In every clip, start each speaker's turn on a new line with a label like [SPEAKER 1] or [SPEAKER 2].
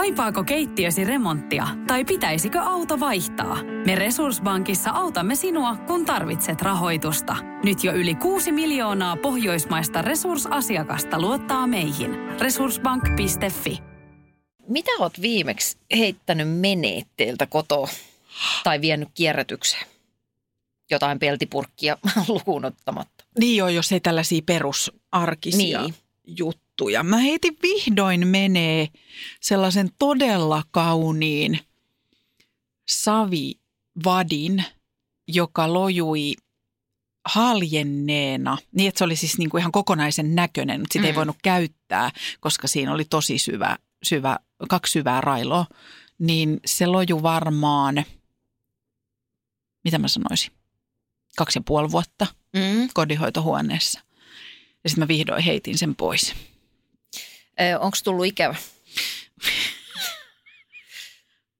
[SPEAKER 1] Kaipaako keittiösi remonttia tai pitäisikö auto vaihtaa? Me Resurssbankissa autamme sinua, kun tarvitset rahoitusta. Nyt jo yli 6 miljoonaa pohjoismaista resursasiakasta luottaa meihin. Resurssbank.fi
[SPEAKER 2] Mitä oot viimeksi heittänyt meneetteeltä kotoa tai vienyt kierrätykseen? Jotain peltipurkkia lukuun ottamatta.
[SPEAKER 3] Niin joo, jos ei tällaisia perusarkisia
[SPEAKER 2] Niin.
[SPEAKER 3] juttuja. Mä heitin vihdoin menee sellaisen todella kauniin savivadin, joka lojui haljenneena, niin että se oli siis niin kuin ihan kokonaisen näköinen, mutta sitä ei
[SPEAKER 2] Mm.
[SPEAKER 3] voinut käyttää, koska siinä oli tosi syvä, syvä kaksi syvää railoa, niin se loju varmaan, mitä mä sanoisin, kaksi ja puoli vuotta
[SPEAKER 2] Mm.
[SPEAKER 3] kodinhoitohuoneessa. Ja sitten mä vihdoin heitin sen pois.
[SPEAKER 2] Onko tullut ikävä?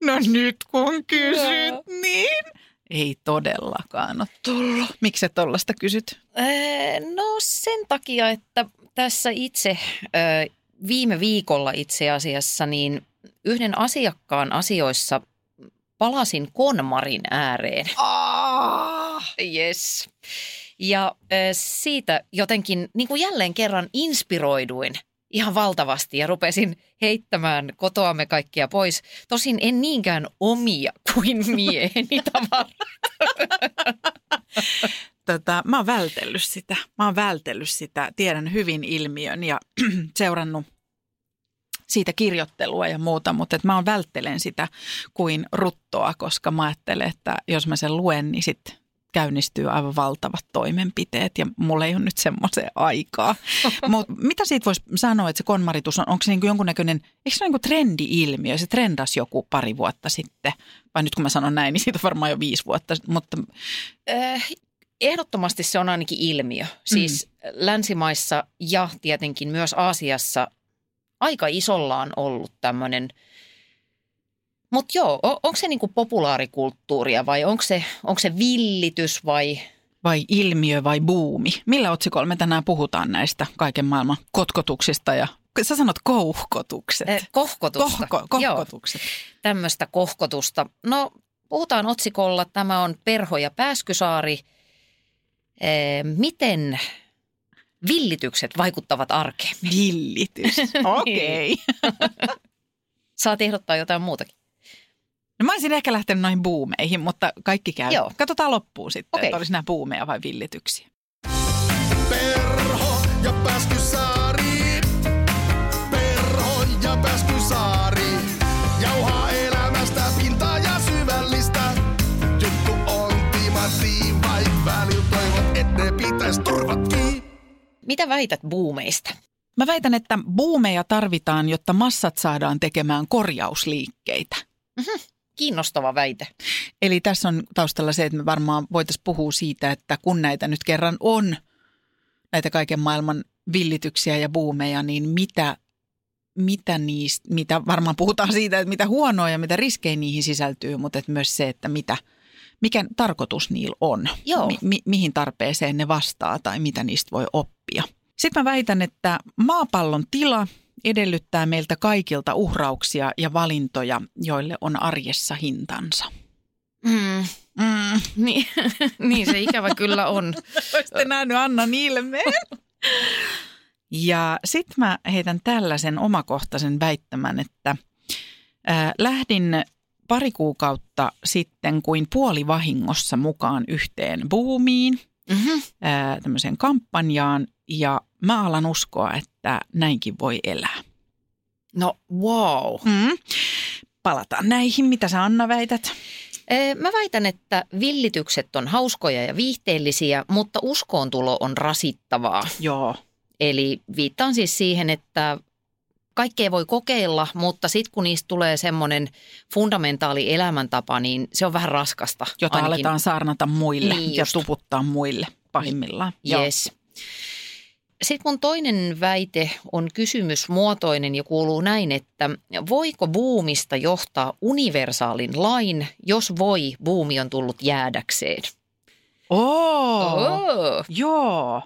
[SPEAKER 3] No nyt kun kysyt, niin ei todellakaan ole tullut. Miksi et tollasta kysyt?
[SPEAKER 2] No sen takia, että tässä itse viime viikolla itse asiassa niin yhden asiakkaan asioissa palasin konmarin ääreen.
[SPEAKER 3] Ah.
[SPEAKER 2] Yes. Ja siitä jotenkin niin kuin jälleen kerran inspiroiduin ihan valtavasti ja rupesin heittämään kotoamme kaikkia pois. Tosin en niinkään omia kuin mieheni tavaraa.
[SPEAKER 3] Tota, mä oon vältellyt sitä. Mä oon vältellyt sitä. Tiedän hyvin ilmiön ja seurannut siitä kirjoittelua ja muuta, mutta et mä oon välttelen sitä kuin ruttoa, koska mä ajattelen, että jos mä sen luen, niin sitten käynnistyy aivan valtavat toimenpiteet ja mulla ei ole nyt semmoiseen aikaa. Mutta mitä siitä voisi sanoa, että se konmaritus on, onko se niin jonkunnäköinen, eikö se ole niin trendi-ilmiö? Se trendas joku pari vuotta sitten, vai nyt kun mä sanon näin, niin siitä on varmaan jo viisi vuotta, mutta
[SPEAKER 2] Äh, Ehdottomasti se on ainakin ilmiö. Siis mm. länsimaissa ja tietenkin myös Aasiassa aika isolla on ollut tämmöinen. Mutta joo, on, onko se niinku populaarikulttuuria vai onko se, onko se villitys vai
[SPEAKER 3] vai ilmiö vai buumi? Millä otsikolla me tänään puhutaan näistä kaiken maailman kotkotuksista ja sä sanot kouhkotukset.
[SPEAKER 2] eh, kohkotusta?
[SPEAKER 3] Kohko,
[SPEAKER 2] Joo,
[SPEAKER 3] kohkotukset.
[SPEAKER 2] tämmöistä kohkotusta. No puhutaan otsikolla, tämä on Perho ja Pääskysaari. Eh, miten villitykset vaikuttavat arkeen?
[SPEAKER 3] Villitys. Okei. Okay.
[SPEAKER 2] Saat ehdottaa jotain muutakin.
[SPEAKER 3] No mä olisin ehkä lähtenyt noihin buumeihin, mutta kaikki käy.
[SPEAKER 2] Joo.
[SPEAKER 3] Katsotaan loppuun sitten,
[SPEAKER 2] Okei.
[SPEAKER 3] että olisi nämä buumeja vai villityksiä.
[SPEAKER 4] Perho ja Pääskysaari. Perho ja Pääskysaari. Jauhaa elämästä pintaa ja syvällistä. Juttu on timanttiin, välillä et ne.
[SPEAKER 2] Mitä väität buumeista?
[SPEAKER 3] Mä väitän, että buumeja tarvitaan, jotta massat saadaan tekemään korjausliikkeitä.
[SPEAKER 2] Kiinnostava väite.
[SPEAKER 3] Eli tässä on taustalla se, että me varmaan voitaisiin puhua siitä, että kun näitä nyt kerran on, näitä kaiken maailman villityksiä ja buumeja, niin mitä, mitä niistä, mitä varmaan puhutaan siitä, että mitä huonoa ja mitä riskejä niihin sisältyy, mutta että myös se, että mitä, mikä tarkoitus niillä on,
[SPEAKER 2] Joo.
[SPEAKER 3] Mi, mi, mihin tarpeeseen ne vastaa tai mitä niistä voi oppia. Sitten mä väitän, että maapallon tila edellyttää meiltä kaikilta uhrauksia ja valintoja, joille on arjessa hintansa.
[SPEAKER 2] Mm,
[SPEAKER 3] Mm.
[SPEAKER 2] niin, niin se ikävä kyllä on.
[SPEAKER 3] Olisitte nähnyt Annan ilmeen. Ja sitten mä heitän tällaisen omakohtaisen väittämän, että ää, lähdin pari kuukautta sitten kuin puolivahingossa mukaan yhteen buumiin,
[SPEAKER 2] Mm-hmm.
[SPEAKER 3] ää, tämmöiseen kampanjaan, ja mä alan uskoa, että näinkin voi elää.
[SPEAKER 2] No wow.
[SPEAKER 3] Mm. Palataan näihin. Mitä sä Anna väität?
[SPEAKER 2] Mä väitän, että villitykset on hauskoja ja viihteellisiä, mutta uskoontulo on rasittavaa.
[SPEAKER 3] Joo.
[SPEAKER 2] Eli viittaan siis siihen, että kaikkea voi kokeilla, mutta sitten kun niistä tulee semmoinen fundamentaali elämäntapa, niin se on vähän raskasta.
[SPEAKER 3] Jota
[SPEAKER 2] ainakin.
[SPEAKER 3] aletaan saarnata muille
[SPEAKER 2] Niin
[SPEAKER 3] ja tuputtaa muille pahimmillaan. Joo.
[SPEAKER 2] Sitten mun toinen väite on kysymysmuotoinen ja kuuluu näin, että voiko buumista johtaa universaalin lain, jos voi, buumi on tullut jäädäkseen?
[SPEAKER 3] Oo.
[SPEAKER 2] Oh.
[SPEAKER 3] Joo.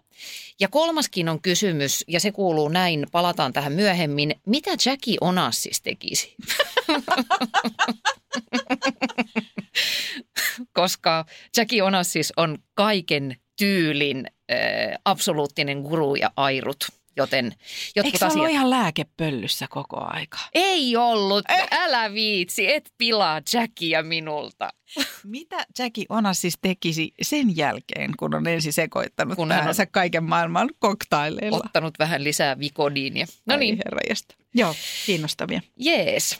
[SPEAKER 2] Ja kolmaskin on kysymys, ja se kuuluu näin, palataan tähän myöhemmin. Mitä Jackie Onassis tekisi? Koska Jackie Onassis on kaiken tyylin äh, absoluuttinen guru ja airut. Joten jotkut
[SPEAKER 3] Eikö se ollut
[SPEAKER 2] asiat...
[SPEAKER 3] ihan lääkepöllyssä koko aika?
[SPEAKER 2] Ei ollut, älä viitsi, et pilaa Jackia minulta.
[SPEAKER 3] Mitä Jackie Onas siis tekisi sen jälkeen, kun on ensin sekoittanut
[SPEAKER 2] Kun hän on-
[SPEAKER 3] kaiken maailman koktaileilla?
[SPEAKER 2] Ottanut vähän lisää vikodiinia. No niin.
[SPEAKER 3] Joo, kiinnostavia.
[SPEAKER 2] jees.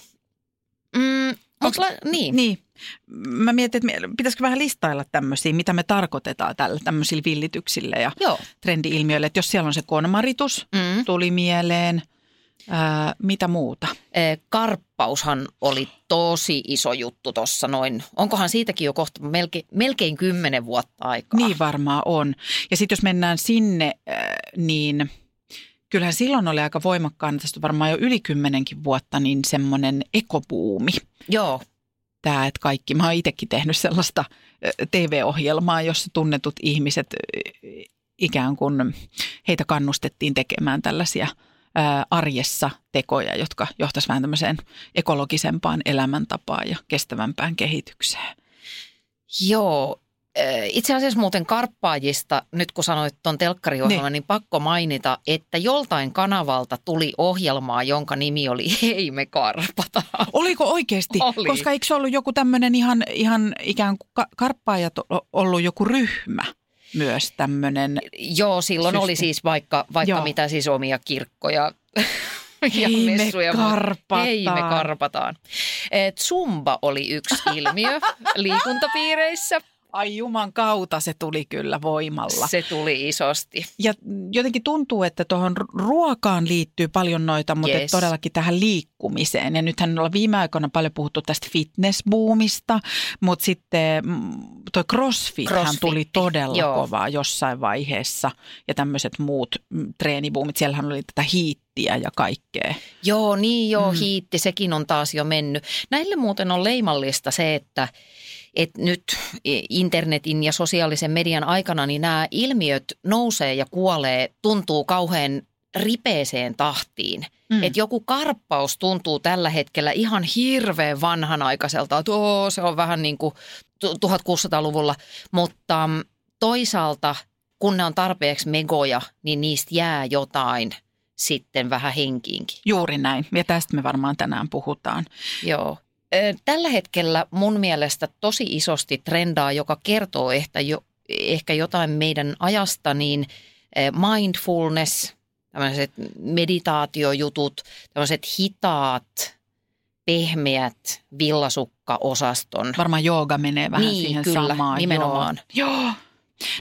[SPEAKER 2] Mm, mut la, niin.
[SPEAKER 3] Niin. Mä mietin, että pitäisikö vähän listailla tämmöisiä, mitä me tarkoitetaan tällä tämmöisillä villityksillä ja
[SPEAKER 2] Joo.
[SPEAKER 3] trendi-ilmiöillä. Että jos siellä on se konmaritus,
[SPEAKER 2] Mm.
[SPEAKER 3] tuli mieleen, ää, mitä muuta?
[SPEAKER 2] Karppaushan oli tosi iso juttu tuossa noin. Onkohan siitäkin jo kohta melkein, melkein kymmenen vuotta aikaa?
[SPEAKER 3] Niin varmaan on. Ja sitten jos mennään sinne, ää, niin kyllähän silloin oli aika voimakkaana, tästä varmaan jo yli kymmenenkin vuotta, niin semmoinen ekobuumi.
[SPEAKER 2] Joo,
[SPEAKER 3] Tämä, että kaikki, mä oon itsekin tehnyt sellaista TV-ohjelmaa, jossa tunnetut ihmiset ikään kuin heitä kannustettiin tekemään tällaisia arjessa tekoja, jotka johtaisivat vähän tämmöiseen ekologisempaan elämäntapaan ja kestävämpään kehitykseen.
[SPEAKER 2] joo. Eh, Itse asiassa muuten karppaajista, nyt kun sanoit tuon telkkariohjelman, niin. niin pakko mainita, että joltain kanavalta tuli ohjelmaa, jonka nimi oli Hei me karpataan.
[SPEAKER 3] Oliko oikeasti?
[SPEAKER 2] Oli.
[SPEAKER 3] Koska eikö se ollut joku tämmöinen ihan, ihan ikään kuin ka- karppaajat ollut joku ryhmä myös tämmöinen?
[SPEAKER 2] Joo, silloin
[SPEAKER 3] Systeemi.
[SPEAKER 2] oli siis vaikka, vaikka
[SPEAKER 3] Joo.
[SPEAKER 2] mitä siis omia kirkkoja ja
[SPEAKER 3] Hei me
[SPEAKER 2] messuja. mutta-
[SPEAKER 3] karpataan.
[SPEAKER 2] Hei me karpataan. Et Zumba oli yksi ilmiö liikuntapiireissä.
[SPEAKER 3] Ai juman kautta se tuli kyllä voimalla.
[SPEAKER 2] Se tuli isosti.
[SPEAKER 3] Ja jotenkin tuntuu, että tuohon ruokaan liittyy paljon noita, mutta
[SPEAKER 2] Yes.
[SPEAKER 3] todellakin tähän liikkumiseen. Ja nythän ollaan viime aikoina paljon puhuttu tästä fitnessboomista, mutta sitten mm, crossfithän
[SPEAKER 2] Crossfit,
[SPEAKER 3] tuli todella
[SPEAKER 2] joo.
[SPEAKER 3] kovaa jossain vaiheessa. Ja tämmöiset muut mm, treenibuumit, siellähän oli tätä hiittiä ja kaikkea.
[SPEAKER 2] Joo, niin joo,
[SPEAKER 3] Mm.
[SPEAKER 2] hiitti, sekin on taas jo mennyt. Näille muuten on leimallista se, että, että nyt internetin ja sosiaalisen median aikana niin nämä ilmiöt nousee ja kuolee, tuntuu kauhean ripeeseen tahtiin. Mm. Että joku karppaus tuntuu tällä hetkellä ihan hirveän vanhanaikaiselta, että oo, se on vähän niin kuin tu- 1600-luvulla, mutta mm, toisaalta kun ne on tarpeeksi megoja, niin niistä jää jotain sitten vähän henkiinkin.
[SPEAKER 3] Juuri näin. Ja tästä me varmaan tänään puhutaan.
[SPEAKER 2] Joo. Tällä hetkellä mun mielestä tosi isosti trendaa, joka kertoo ehkä, jo, ehkä jotain meidän ajasta, niin mindfulness, tämmöiset meditaatiojutut, tämmöiset hitaat, pehmeät villasukka-osaston.
[SPEAKER 3] Varmaan jooga menee vähän
[SPEAKER 2] Niin,
[SPEAKER 3] siihen
[SPEAKER 2] kyllä,
[SPEAKER 3] samaan.
[SPEAKER 2] nimenomaan.
[SPEAKER 3] Joo. Joo.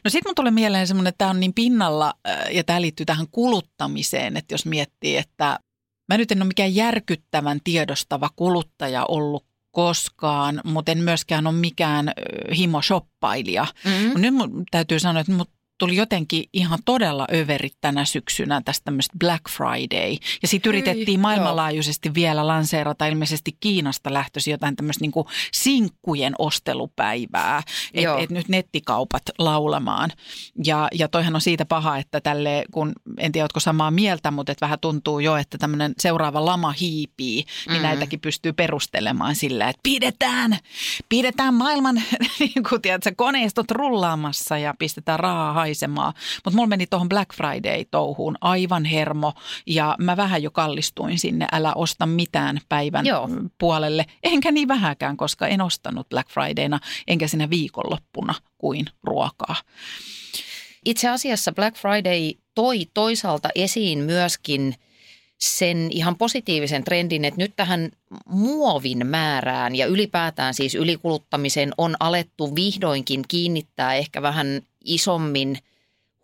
[SPEAKER 3] No sitten mun tulee mieleen semmoinen, että tämä on niin pinnalla ja tämä liittyy tähän kuluttamiseen, että jos miettii, että mä nyt en ole mikään järkyttävän tiedostava kuluttaja ollut koskaan, mutta en myöskään ole mikään himoshoppailija.
[SPEAKER 2] Mm.
[SPEAKER 3] Mut Nyt mun täytyy sanoa, että mut tuli jotenkin ihan todella överit tänä syksynä tästä tämmöistä Black Friday. Ja sitten yritettiin maailmanlaajuisesti vielä lanseerata ilmeisesti Kiinasta lähtöisin jotain tämmöistä niinku sinkkujen ostelupäivää.
[SPEAKER 2] Joo.
[SPEAKER 3] Että et nyt nettikaupat laulamaan. Ja, ja toihan on siitä paha, että tälle, kun en tiedä, oletko samaa mieltä, mutta et vähän tuntuu jo, että tämmöinen seuraava lama hiipii, niin
[SPEAKER 2] Mm.
[SPEAKER 3] mm. näitäkin pystyy perustelemaan sillä, että pidetään, pidetään maailman niin kuin, tiedätkö, koneistot rullaamassa ja pistetään rahaa haisemaan. Mutta mulla meni tuohon Black Friday-touhuun aivan hermo ja mä vähän jo kallistuin sinne, älä osta mitään päivän
[SPEAKER 2] Joo.
[SPEAKER 3] puolelle. Enkä niin vähäkään, koska en ostanut Black Fridayna enkä sinä viikonloppuna kuin ruokaa.
[SPEAKER 2] Itse asiassa Black Friday toi toisaalta esiin myöskin sen ihan positiivisen trendin, että nyt tähän muovin määrään ja ylipäätään siis ylikuluttamiseen on alettu vihdoinkin kiinnittää ehkä vähän isommin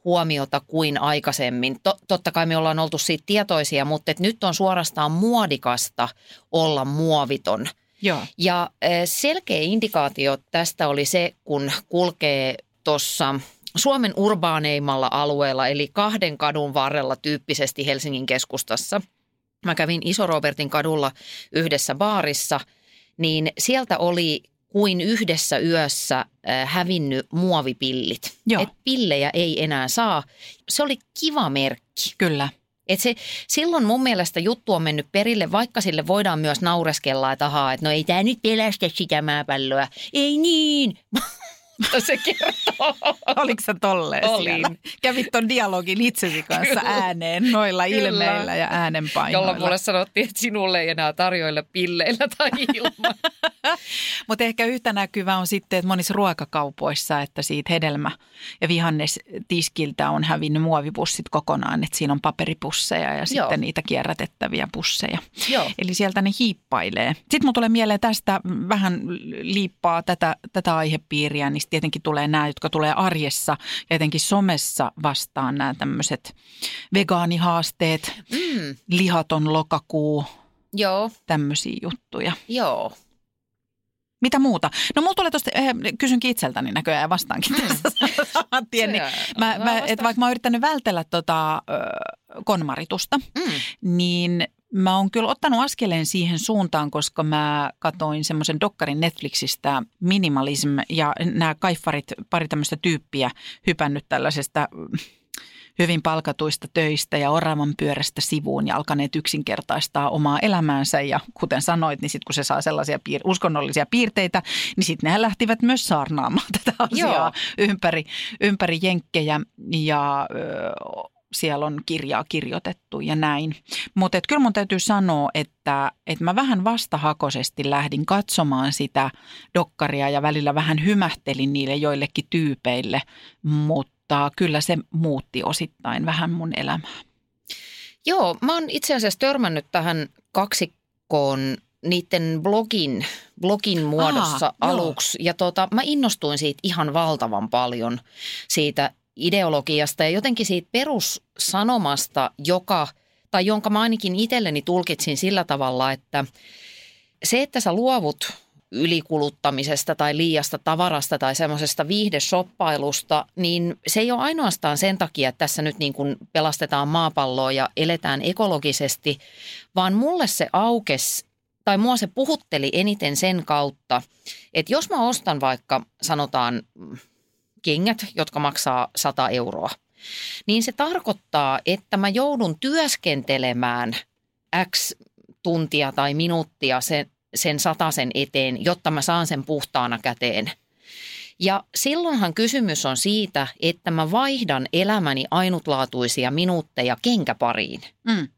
[SPEAKER 2] huomiota kuin aikaisemmin. To- totta kai me ollaan oltu siitä tietoisia, mutta et nyt on suorastaan muodikasta olla muoviton.
[SPEAKER 3] Joo.
[SPEAKER 2] Ja eh, selkeä indikaatio tästä oli se, kun kulkee tuossa Suomen urbaaneimmalla alueella, eli kahden kadun varrella tyyppisesti Helsingin keskustassa. Mä kävin Iso-Robertin kadulla yhdessä baarissa, niin sieltä oli kuin yhdessä yössä äh, hävinnyt muovipillit.
[SPEAKER 3] Joo.
[SPEAKER 2] Et pillejä ei enää saa. Se oli kiva merkki.
[SPEAKER 3] Kyllä.
[SPEAKER 2] Et se, silloin mun mielestä juttu on mennyt perille, vaikka sille voidaan myös naureskella, että ahaa, että no ei tämä nyt pelästä sitä maapalloa. Ei niin, mutta se kertoo.
[SPEAKER 3] Oliko sä tolleen
[SPEAKER 2] Olin.
[SPEAKER 3] siellä? Kävit ton dialogin itsesi kanssa
[SPEAKER 2] Kyllä.
[SPEAKER 3] ääneen, noilla
[SPEAKER 2] Kyllä.
[SPEAKER 3] ilmeillä ja äänenpainoilla.
[SPEAKER 2] Jolla mulle sanottiin, että sinulle ei enää tarjoilla pilleillä tai ilman.
[SPEAKER 3] Mutta ehkä yhtä näkyvä on sitten, että monissa ruokakaupoissa, että siitä hedelmä- ja vihannestiskiltä on hävinnyt muovipussit kokonaan, että siinä on paperipusseja ja sitten
[SPEAKER 2] Joo.
[SPEAKER 3] niitä kierrätettäviä pusseja.
[SPEAKER 2] Joo.
[SPEAKER 3] Eli sieltä ne hiippailee. Sitten mun tulee mieleen tästä vähän liippaa tätä, tätä aihepiiriä, niin tietenkin tulee nämä, jotka tulee arjessa ja etenkin somessa vastaan nämä tämmöiset vegaanihaasteet,
[SPEAKER 2] Mm,
[SPEAKER 3] lihaton lokakuu,
[SPEAKER 2] joo,
[SPEAKER 3] tämmöisiä juttuja.
[SPEAKER 2] joo.
[SPEAKER 3] Mitä muuta? No mulla tulee tuosta, eh, kysynkin itseltäni näköjään ja vastaankin tässä saman tien. Niin mä, mä, et vaikka mä oon yrittänyt vältellä tota, ö, konmaritusta,
[SPEAKER 2] Mm,
[SPEAKER 3] niin mä oon kyllä ottanut askeleen siihen suuntaan, koska mä katoin semmoisen dokkarin Netflixistä Minimalism ja nämä kaiffarit, pari tämmöistä tyyppiä hypännyt tällaisesta mm, hyvin palkatuista töistä ja oravan pyörästä sivuun ja alkaneet yksinkertaistaa omaa elämäänsä. Ja kuten sanoit, niin sitten kun se saa sellaisia piir- uskonnollisia piirteitä, niin sitten nehän lähtivät myös saarnaamaan tätä asiaa
[SPEAKER 2] Joo.
[SPEAKER 3] ympäri, ympäri jenkkejä ja ö, siellä on kirjaa kirjoitettu ja näin. Mutta kyllä mun täytyy sanoa, että, että mä vähän vastahakoisesti lähdin katsomaan sitä dokkaria ja välillä vähän hymähtelin niille joillekin tyypeille, mutta kyllä se muutti osittain vähän mun elämää.
[SPEAKER 2] Joo, mä oon itse asiassa törmännyt tähän kaksikkoon niiden blogin, blogin muodossa
[SPEAKER 3] Aa,
[SPEAKER 2] Aa,
[SPEAKER 3] joo.
[SPEAKER 2] aluksi. Ja tota, mä innostuin siitä ihan valtavan paljon, siitä ideologiasta ja jotenkin siitä perussanomasta, joka, tai jonka mä ainakin itselleni tulkitsin sillä tavalla, että se, että sä luovut ylikuluttamisesta tai liiasta tavarasta tai semmoisesta viihdeshoppailusta, niin se ei ole ainoastaan sen takia, että tässä nyt niin kuin pelastetaan maapalloa ja eletään ekologisesti, vaan mulle se aukes tai mua se puhutteli eniten sen kautta, että jos mä ostan vaikka sanotaan kengät, jotka maksaa 100 euroa, niin se tarkoittaa, että mä joudun työskentelemään X tuntia tai minuuttia sen, sen satasen eteen, jotta mä saan sen puhtaana käteen. Ja silloinhan kysymys on siitä, että mä vaihdan elämäni ainutlaatuisia minuutteja kenkäpariin.
[SPEAKER 3] Mm.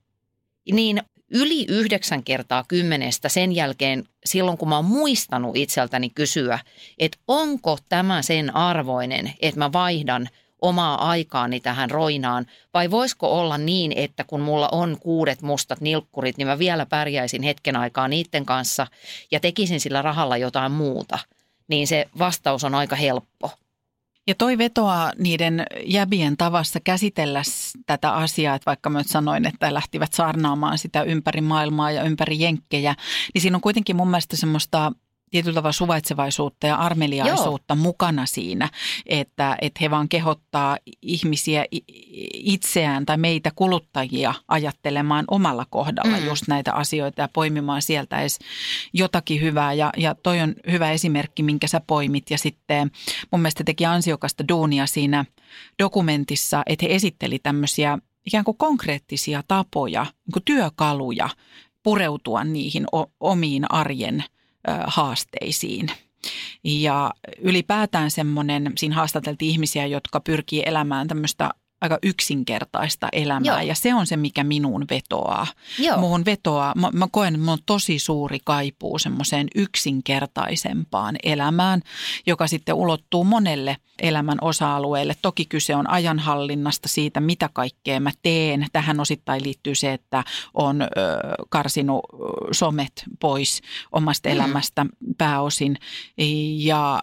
[SPEAKER 2] Niin yli yhdeksän kertaa kymmenestä sen jälkeen, silloin kun mä oon muistanut itseltäni kysyä, että onko tämä sen arvoinen, että mä vaihdan omaa aikaani tähän roinaan, vai voisiko olla niin, että kun mulla on kuudet mustat nilkkurit, niin mä vielä pärjäisin hetken aikaa niiden kanssa ja tekisin sillä rahalla jotain muuta, niin se vastaus on aika helppo.
[SPEAKER 3] Ja toi vetoaa niiden jäbien tavassa käsitellä tätä asiaa, että vaikka mä sanoin, että lähtivät saarnaamaan sitä ympäri maailmaa ja ympäri jenkkejä, niin siinä on kuitenkin mun mielestä semmoista tietyllä tavalla suvaitsevaisuutta ja armeliaisuutta Joo. mukana siinä, että, että he vaan kehottaa ihmisiä itseään tai meitä kuluttajia ajattelemaan omalla kohdalla mm. Just näitä asioita ja poimimaan sieltä edes jotakin hyvää. Ja, ja toi on hyvä esimerkki, minkä sä poimit ja sitten mun mielestä teki ansiokasta duunia siinä dokumentissa, että he esitteli tämmöisiä ikään kuin konkreettisia tapoja, niin kuin työkaluja pureutua niihin o- omiin arjen haasteisiin. Ja ylipäätään semmoinen, siinä haastateltiin ihmisiä, jotka pyrkii elämään tämmöistä aika yksinkertaista elämää
[SPEAKER 2] Joo.
[SPEAKER 3] ja se on se, mikä minuun vetoaa.
[SPEAKER 2] Joo.
[SPEAKER 3] Muuhun vetoaa, mä, mä koen, että mulla on tosi suuri kaipuu semmoiseen yksinkertaisempaan elämään, joka sitten ulottuu monelle elämän osa-alueelle. Toki kyse on ajanhallinnasta siitä, mitä kaikkea mä teen. Tähän osittain liittyy se, että on ö, karsinut somet pois omasta
[SPEAKER 2] Mm.
[SPEAKER 3] elämästä pääosin ja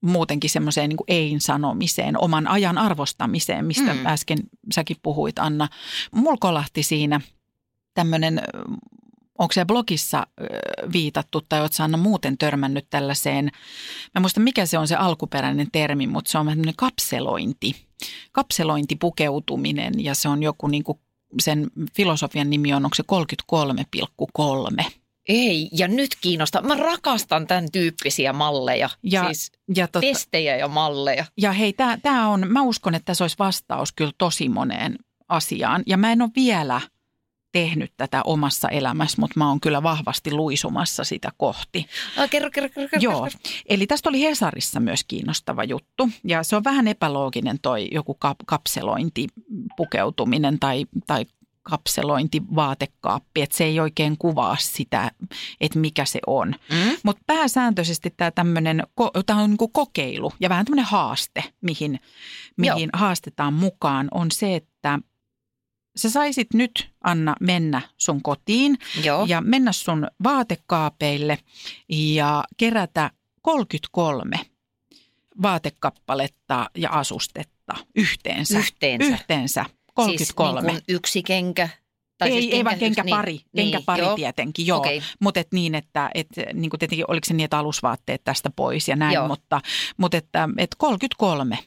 [SPEAKER 3] muutenkin semmoiseen niin ei-sanomiseen, oman ajan arvostamiseen, mistä mm. Äsken säkin puhuit, Anna. Mulla kolahti siinä tämmöinen, onko se blogissa viitattu tai sä Anna muuten törmännyt tällaiseen, mä muista mikä se on se alkuperäinen termi, mutta se on tämmöinen kapselointi, kapselointipukeutuminen ja se on joku niin kuin sen filosofian nimi on, onko se 33,3.
[SPEAKER 2] Ei, ja nyt kiinnostaa. Mä rakastan tämän tyyppisiä malleja,
[SPEAKER 3] Ja-
[SPEAKER 2] siis
[SPEAKER 3] Ja, tota,
[SPEAKER 2] testejä ja malleja.
[SPEAKER 3] ja hei, tämä on, mä uskon, että tässä olisi vastaus kyllä tosi moneen asiaan. Ja mä en ole vielä tehnyt tätä omassa elämässä, mutta mä oon kyllä vahvasti luisumassa sitä kohti.
[SPEAKER 2] Ah, kerro, kerro, kerro, kerro.
[SPEAKER 3] Joo, eli tästä oli Hesarissa myös kiinnostava juttu ja se on vähän epälooginen toi joku kap- kapselointi, pukeutuminen tai, tai kapselointi, vaatekaappi, että se ei oikein kuvaa sitä, että mikä se on.
[SPEAKER 2] Mm?
[SPEAKER 3] Mutta pääsääntöisesti tämä tämmöinen, tämä on niinku kokeilu ja vähän tämmöinen haaste, mihin, mihin haastetaan mukaan, on se, että sä saisit nyt, Anna, mennä sun kotiin
[SPEAKER 2] Joo.
[SPEAKER 3] ja mennä sun vaatekaapeille ja kerätä 33 vaatekappaletta ja asustetta yhteensä.
[SPEAKER 2] Yhteensä.
[SPEAKER 3] Yhteensä 33.
[SPEAKER 2] Siis niin kuin yksi kenkä? Tai
[SPEAKER 3] ei,
[SPEAKER 2] siis
[SPEAKER 3] ei vaan kenkäpari,
[SPEAKER 2] niin,
[SPEAKER 3] kenkäpari
[SPEAKER 2] niin, joo.
[SPEAKER 3] tietenkin, joo.
[SPEAKER 2] Okei.
[SPEAKER 3] Mutta et niin, että et, niin kuin tietenkin oliko se niin, että alusvaatteet tästä pois ja näin,
[SPEAKER 2] Joo.
[SPEAKER 3] mutta, mutta että, et 33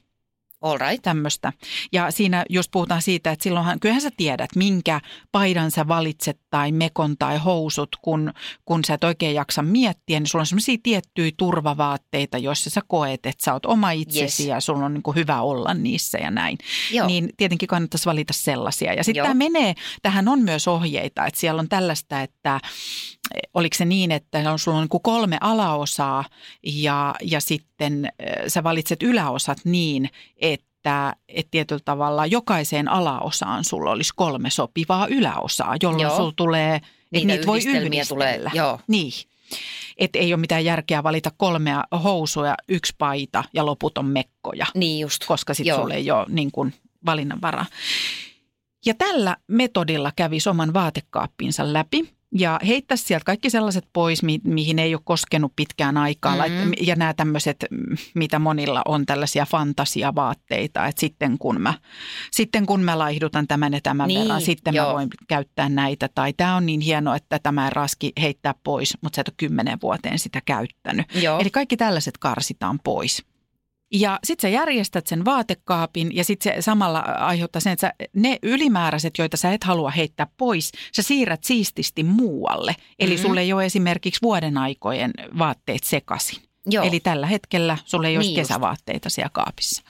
[SPEAKER 2] All right.
[SPEAKER 3] tämmöistä. Ja siinä just puhutaan siitä, että silloinhan, kyllähän sä tiedät, minkä paidan sä valitset tai mekon tai housut, kun, kun sä et oikein jaksa miettiä, niin sulla on semmoisia tiettyjä turvavaatteita, joissa sä koet, että sä oot oma itsesi
[SPEAKER 2] Yes.
[SPEAKER 3] ja sulla on niin kuin hyvä olla niissä ja näin.
[SPEAKER 2] Joo.
[SPEAKER 3] Niin tietenkin kannattaisi valita sellaisia. Ja sitten tämä menee, tähän on myös ohjeita, että siellä on tällaista, että oliko se niin, että on, sulla on niin kolme alaosaa ja, ja sitten sä valitset yläosat niin, että et tietyllä tavalla jokaiseen alaosaan sulla olisi kolme sopivaa yläosaa, jolloin
[SPEAKER 2] Joo.
[SPEAKER 3] sulla tulee, että
[SPEAKER 2] Niitä
[SPEAKER 3] niitä voi
[SPEAKER 2] yhdistelmiä tulee,
[SPEAKER 3] yhdistellä.
[SPEAKER 2] joo.
[SPEAKER 3] Niin. Että ei ole mitään järkeä valita kolmea housuja, yksi paita ja loput on mekkoja
[SPEAKER 2] Niin just.
[SPEAKER 3] koska sitten sulla ei ole niin kuin valinnanvaraa. Ja tällä metodilla kävi oman vaatekaappinsa läpi ja heittäisi sieltä kaikki sellaiset pois, mi- mihin ei ole koskenut pitkään aikaan.
[SPEAKER 2] Mhm.
[SPEAKER 3] Mm-hmm. Ja nämä tämmöiset, mm, mitä monilla on tällaisia fantasiavaatteita, että sitten kun mä, sitten kun mä laihdutan tämän ja tämän
[SPEAKER 2] Niin,
[SPEAKER 3] verran, sitten
[SPEAKER 2] joo.
[SPEAKER 3] mä voin käyttää näitä. Tai tämä on niin hieno, että tämä raski heittää pois, mutta sä et ole kymmenen vuoteen sitä käyttänyt.
[SPEAKER 2] Joo.
[SPEAKER 3] Eli kaikki tällaiset karsitaan pois. Ja sitten sä järjestät sen vaatekaapin ja sitten se samalla aiheuttaa sen, että sä, ne ylimääräiset, joita sä et halua heittää pois, sä siirrät siististi muualle. Eli
[SPEAKER 2] Mhm.
[SPEAKER 3] mm-hmm. sulle ei ole esimerkiksi vuoden aikojen vaatteet sekaisin.
[SPEAKER 2] Joo.
[SPEAKER 3] Eli tällä hetkellä sulle ei olisi
[SPEAKER 2] Niin just.
[SPEAKER 3] kesävaatteita siellä kaapissa.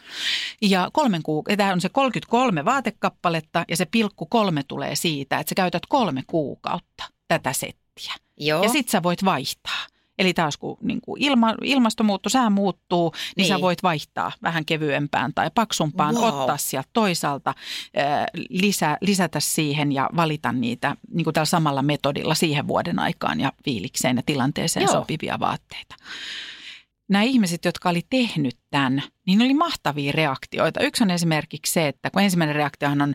[SPEAKER 3] Ja kolmen kuuk- tämä on se 33 vaatekappaletta ja se pilkku kolme tulee siitä, että sä käytät kolme kuukautta tätä settiä.
[SPEAKER 2] Joo.
[SPEAKER 3] Ja sit sä voit vaihtaa. Eli taas kun niin kuin ilma, ilmasto muuttuu, sää muuttuu, niin, niin sä voit vaihtaa vähän kevyempään tai paksumpaan,
[SPEAKER 2] Wow.
[SPEAKER 3] ottaa sieltä toisaalta, lisä, lisätä siihen ja valita niitä niin kuin tällä samalla metodilla siihen vuoden aikaan ja fiilikseen ja tilanteeseen
[SPEAKER 2] Joo.
[SPEAKER 3] sopivia vaatteita. Nämä ihmiset, jotka oli tehnyt tämän, niin oli mahtavia reaktioita. Yksi on esimerkiksi se, että kun ensimmäinen reaktiohan on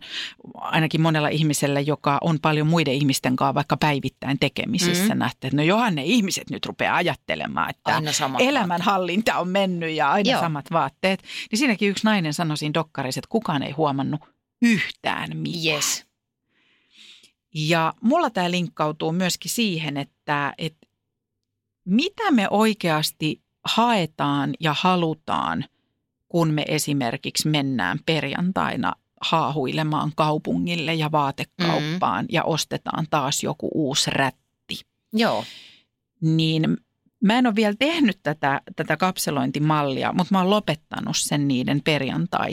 [SPEAKER 3] ainakin monella ihmisellä, joka on paljon muiden ihmisten kanssa vaikka päivittäin tekemisissä,
[SPEAKER 2] Mm.
[SPEAKER 3] mm. nähtä, että no johan ne ihmiset nyt rupeaa ajattelemaan, että elämänhallinta on mennyt ja aina.
[SPEAKER 2] Joo.
[SPEAKER 3] samat vaatteet. Niin siinäkin yksi nainen sanoi siinä dokkarissa, että kukaan ei huomannut yhtään mitään.
[SPEAKER 2] Yes.
[SPEAKER 3] Ja mulla tämä linkkautuu myöskin siihen, että, että mitä me oikeasti haetaan ja halutaan, kun me esimerkiksi mennään perjantaina haahuilemaan kaupungille ja vaatekauppaan mm. ja ostetaan taas joku uusi rätti.
[SPEAKER 2] Joo.
[SPEAKER 3] Niin mä en ole vielä tehnyt tätä, tätä kapselointimallia, mutta mä oon lopettanut sen niiden perjantai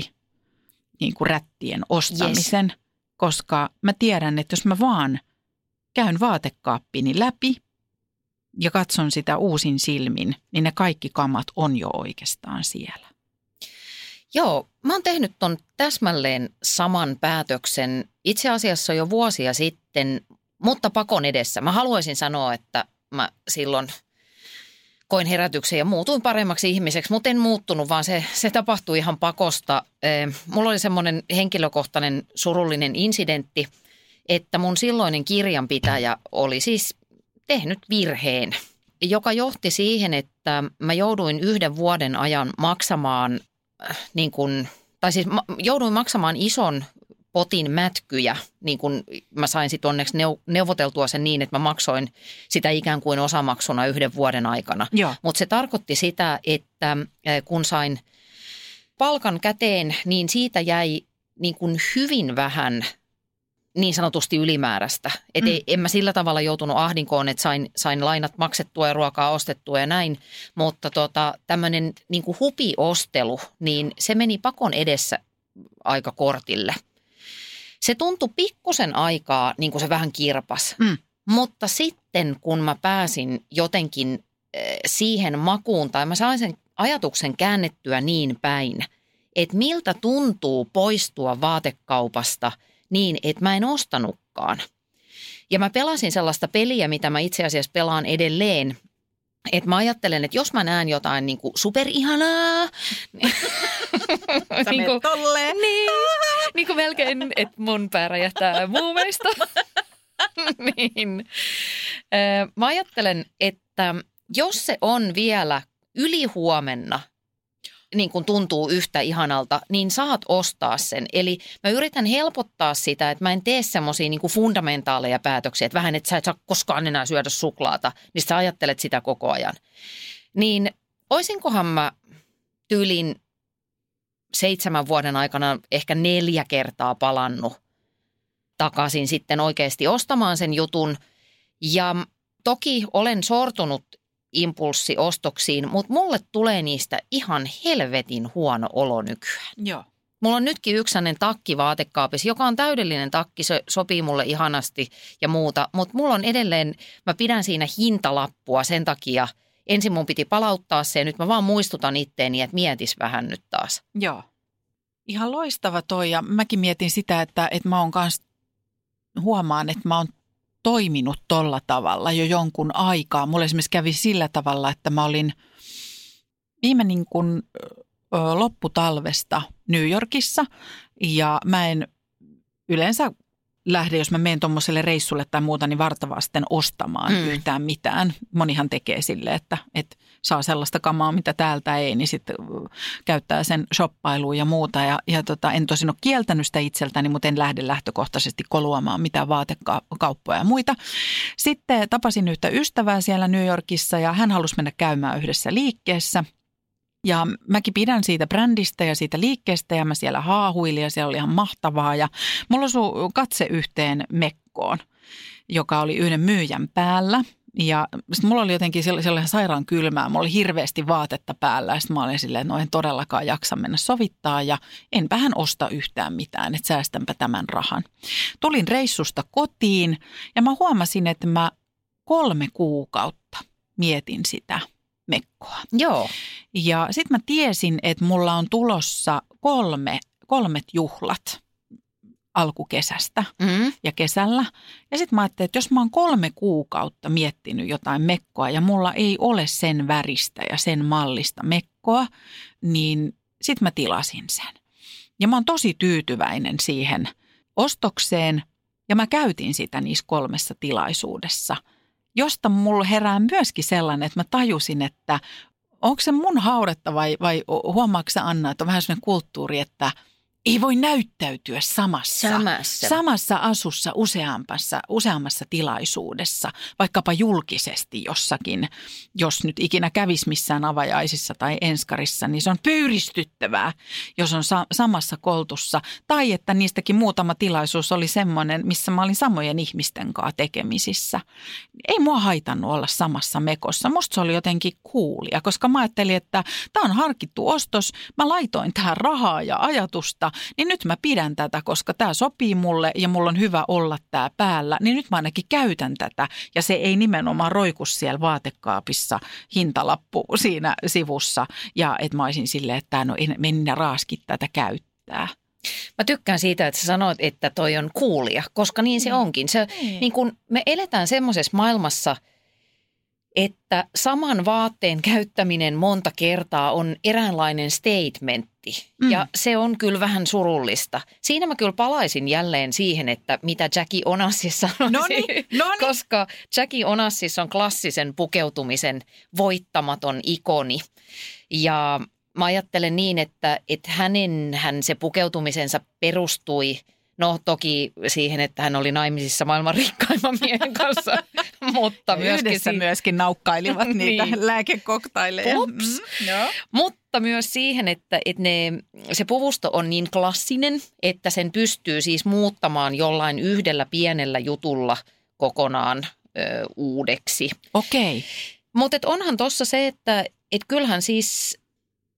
[SPEAKER 3] niin kuin rättien ostamisen, yes. koska mä tiedän, että jos mä vaan käyn vaatekaappini läpi ja katson sitä uusin silmin, niin ne kaikki kamat on jo oikeastaan siellä.
[SPEAKER 2] Joo, mä oon tehnyt ton täsmälleen saman päätöksen itse asiassa jo vuosia sitten, mutta pakon edessä. Mä haluaisin sanoa, että mä silloin koin herätyksen ja muutuin paremmaksi ihmiseksi, mutta en muuttunut, vaan se, se tapahtui ihan pakosta. Mulla oli semmoinen henkilökohtainen surullinen incidentti, että mun silloinen kirjanpitäjä oli siis tehnyt virheen, joka johti siihen, että mä jouduin yhden vuoden ajan maksamaan äh, niin kuin, tai siis ma- jouduin maksamaan ison potin mätkyjä, niin kuin mä sain sitten onneksi neu- neuvoteltua sen niin, että mä maksoin sitä ikään kuin osamaksuna yhden vuoden aikana. Mutta se tarkoitti sitä, että äh, kun sain palkan käteen, niin siitä jäi niin kuin hyvin vähän niin sanotusti ylimääräistä. Et
[SPEAKER 3] Mm.
[SPEAKER 2] mm. en mä sillä tavalla joutunut ahdinkoon, että sain, sain lainat maksettua ja ruokaa ostettua ja näin. Mutta tota, tämmöinen niin hupiostelu, niin se meni pakon edessä aika kortille. Se tuntui pikkusen aikaa, niin kuin se vähän kirpas.
[SPEAKER 3] Mm.
[SPEAKER 2] Mutta sitten kun mä pääsin jotenkin äh, siihen makuun, tai mä sain sen ajatuksen käännettyä niin päin, että miltä tuntuu poistua vaatekaupasta niin, että mä en ostanutkaan. Ja mä pelasin sellaista peliä, mitä mä itse asiassa pelaan edelleen, että mä ajattelen, että jos mä näen jotain niin kuin superihanaa, niin kuin, niin, niin kuin melkein, että mun pää räjähtää muumeista. niin. Mä ajattelen, että jos se on vielä yli huomenna, niin kuin tuntuu yhtä ihanalta, niin saat ostaa sen. Eli mä yritän helpottaa sitä, että mä en tee semmoisia niin fundamentaaleja päätöksiä, että vähän, että sä et saa koskaan enää syödä suklaata, niin sä ajattelet sitä koko ajan. Niin oisinkohan mä tyylin seitsemän vuoden aikana ehkä neljä kertaa palannut takaisin sitten oikeasti ostamaan sen jutun. Ja toki olen sortunut impulssiostoksiin, mutta mulle tulee niistä ihan helvetin huono olo nykyään.
[SPEAKER 3] Joo.
[SPEAKER 2] Mulla on nytkin yksi takki vaatekaapissa, joka on täydellinen takki, se sopii mulle ihanasti ja muuta. Mutta mulla on edelleen, mä pidän siinä hintalappua sen takia, ensin mun piti palauttaa se ja nyt mä vaan muistutan itteeni, että mietis vähän nyt taas.
[SPEAKER 3] Joo. Ihan loistava toi ja mäkin mietin sitä, että, että mä oon kans, huomaan, että mä oon toiminut tolla tavalla jo jonkun aikaa. Mulla esimerkiksi kävi sillä tavalla, että mä olin viime niin kuin, lopputalvesta New Yorkissa ja mä en yleensä lähde, jos mä menen tuommoiselle reissulle tai muuta, niin vartavasten ostamaan
[SPEAKER 2] Mm.
[SPEAKER 3] yhtään mitään. Monihan tekee sille, että, että saa sellaista kamaa, mitä täältä ei, niin sitten käyttää sen shoppailuun ja muuta. Ja, ja tota, en tosin ole kieltänyt sitä itseltäni, mutta en lähde lähtökohtaisesti koluamaan mitään vaatekauppoja ja muita. Sitten tapasin yhtä ystävää siellä New Yorkissa ja hän halusi mennä käymään yhdessä liikkeessä. Ja mäkin pidän siitä brändistä ja siitä liikkeestä ja mä siellä haahuilin ja siellä oli ihan mahtavaa. Ja mulla osui katse yhteen mekkoon, joka oli yhden myyjän päällä. Ja sitten mulla oli jotenkin sell- sellainen sairaan kylmää. Mulla oli hirveästi vaatetta päällä ja sitten mä olin silleen, että no en todellakaan jaksa mennä sovittaa ja enpä hän osta yhtään mitään, että säästänpä tämän rahan. Tulin reissusta kotiin ja mä huomasin, että mä kolme kuukautta mietin sitä mekkoa.
[SPEAKER 2] Joo.
[SPEAKER 3] Ja sitten mä tiesin, että mulla on tulossa kolme, kolmet juhlat alkukesästä
[SPEAKER 2] Mm.
[SPEAKER 3] ja kesällä. Ja sitten mä ajattelin, että jos mä oon kolme kuukautta miettinyt jotain mekkoa ja mulla ei ole sen väristä ja sen mallista mekkoa, niin sitten mä tilasin sen. Ja mä oon tosi tyytyväinen siihen ostokseen ja mä käytin sitä niissä kolmessa tilaisuudessa, josta mulla herää myöskin sellainen, että mä tajusin, että onko se mun haudetta vai, vai huomaatko Anna, että on vähän sellainen kulttuuri, että ei voi näyttäytyä samassa,
[SPEAKER 2] Samassa.
[SPEAKER 3] samassa asussa useampassa, useammassa tilaisuudessa, vaikkapa julkisesti jossakin, jos nyt ikinä kävisi missään avajaisissa tai enskarissa, niin se on pöyristyttävää, jos on sa- samassa koltussa. Tai että niistäkin muutama tilaisuus oli semmoinen, missä mä olin samojen ihmisten kanssa tekemisissä. Ei mua haitannut olla samassa mekossa. Musta se oli jotenkin kuulia, koska mä ajattelin, että tämä on harkittu ostos. Mä laitoin tähän rahaa ja ajatusta, niin nyt mä pidän tätä, koska tämä sopii mulle ja mulla on hyvä olla tämä päällä. Niin nyt mä ainakin käytän tätä ja se ei nimenomaan roiku siellä vaatekaapissa hintalappu siinä sivussa. Ja että mä olisin silleen, että no en minä raaski tätä käyttää.
[SPEAKER 2] Mä tykkään siitä, että sä sanoit, että toi on kuulia, koska niin se onkin. Se,
[SPEAKER 3] Niin.
[SPEAKER 2] niin kun me eletään semmoisessa maailmassa, että saman vaatteen käyttäminen monta kertaa on eräänlainen statementti.
[SPEAKER 3] Mm.
[SPEAKER 2] Ja se on kyllä vähän surullista. Siinä mä kyllä palaisin jälleen siihen, että mitä Jackie Onassis sanoisi.
[SPEAKER 3] Noniin, noniin.
[SPEAKER 2] Koska Jackie Onassis on klassisen pukeutumisen voittamaton ikoni. Ja mä ajattelen niin, että, että hänen hän se pukeutumisensa perustui No toki siihen, että hän oli naimisissa maailman rikkaimman miehen kanssa, mutta myöskin,
[SPEAKER 3] Yhdessä
[SPEAKER 2] si-
[SPEAKER 3] myöskin naukkailivat niitä
[SPEAKER 2] Niin.
[SPEAKER 3] lääkekoktaileja. Mm, joo.
[SPEAKER 2] mutta myös siihen, että, että ne, se puvusto on niin klassinen, että sen pystyy siis muuttamaan jollain yhdellä pienellä jutulla kokonaan ö, uudeksi.
[SPEAKER 3] Okei.
[SPEAKER 2] Mutta onhan tuossa se, että et kyllähän siis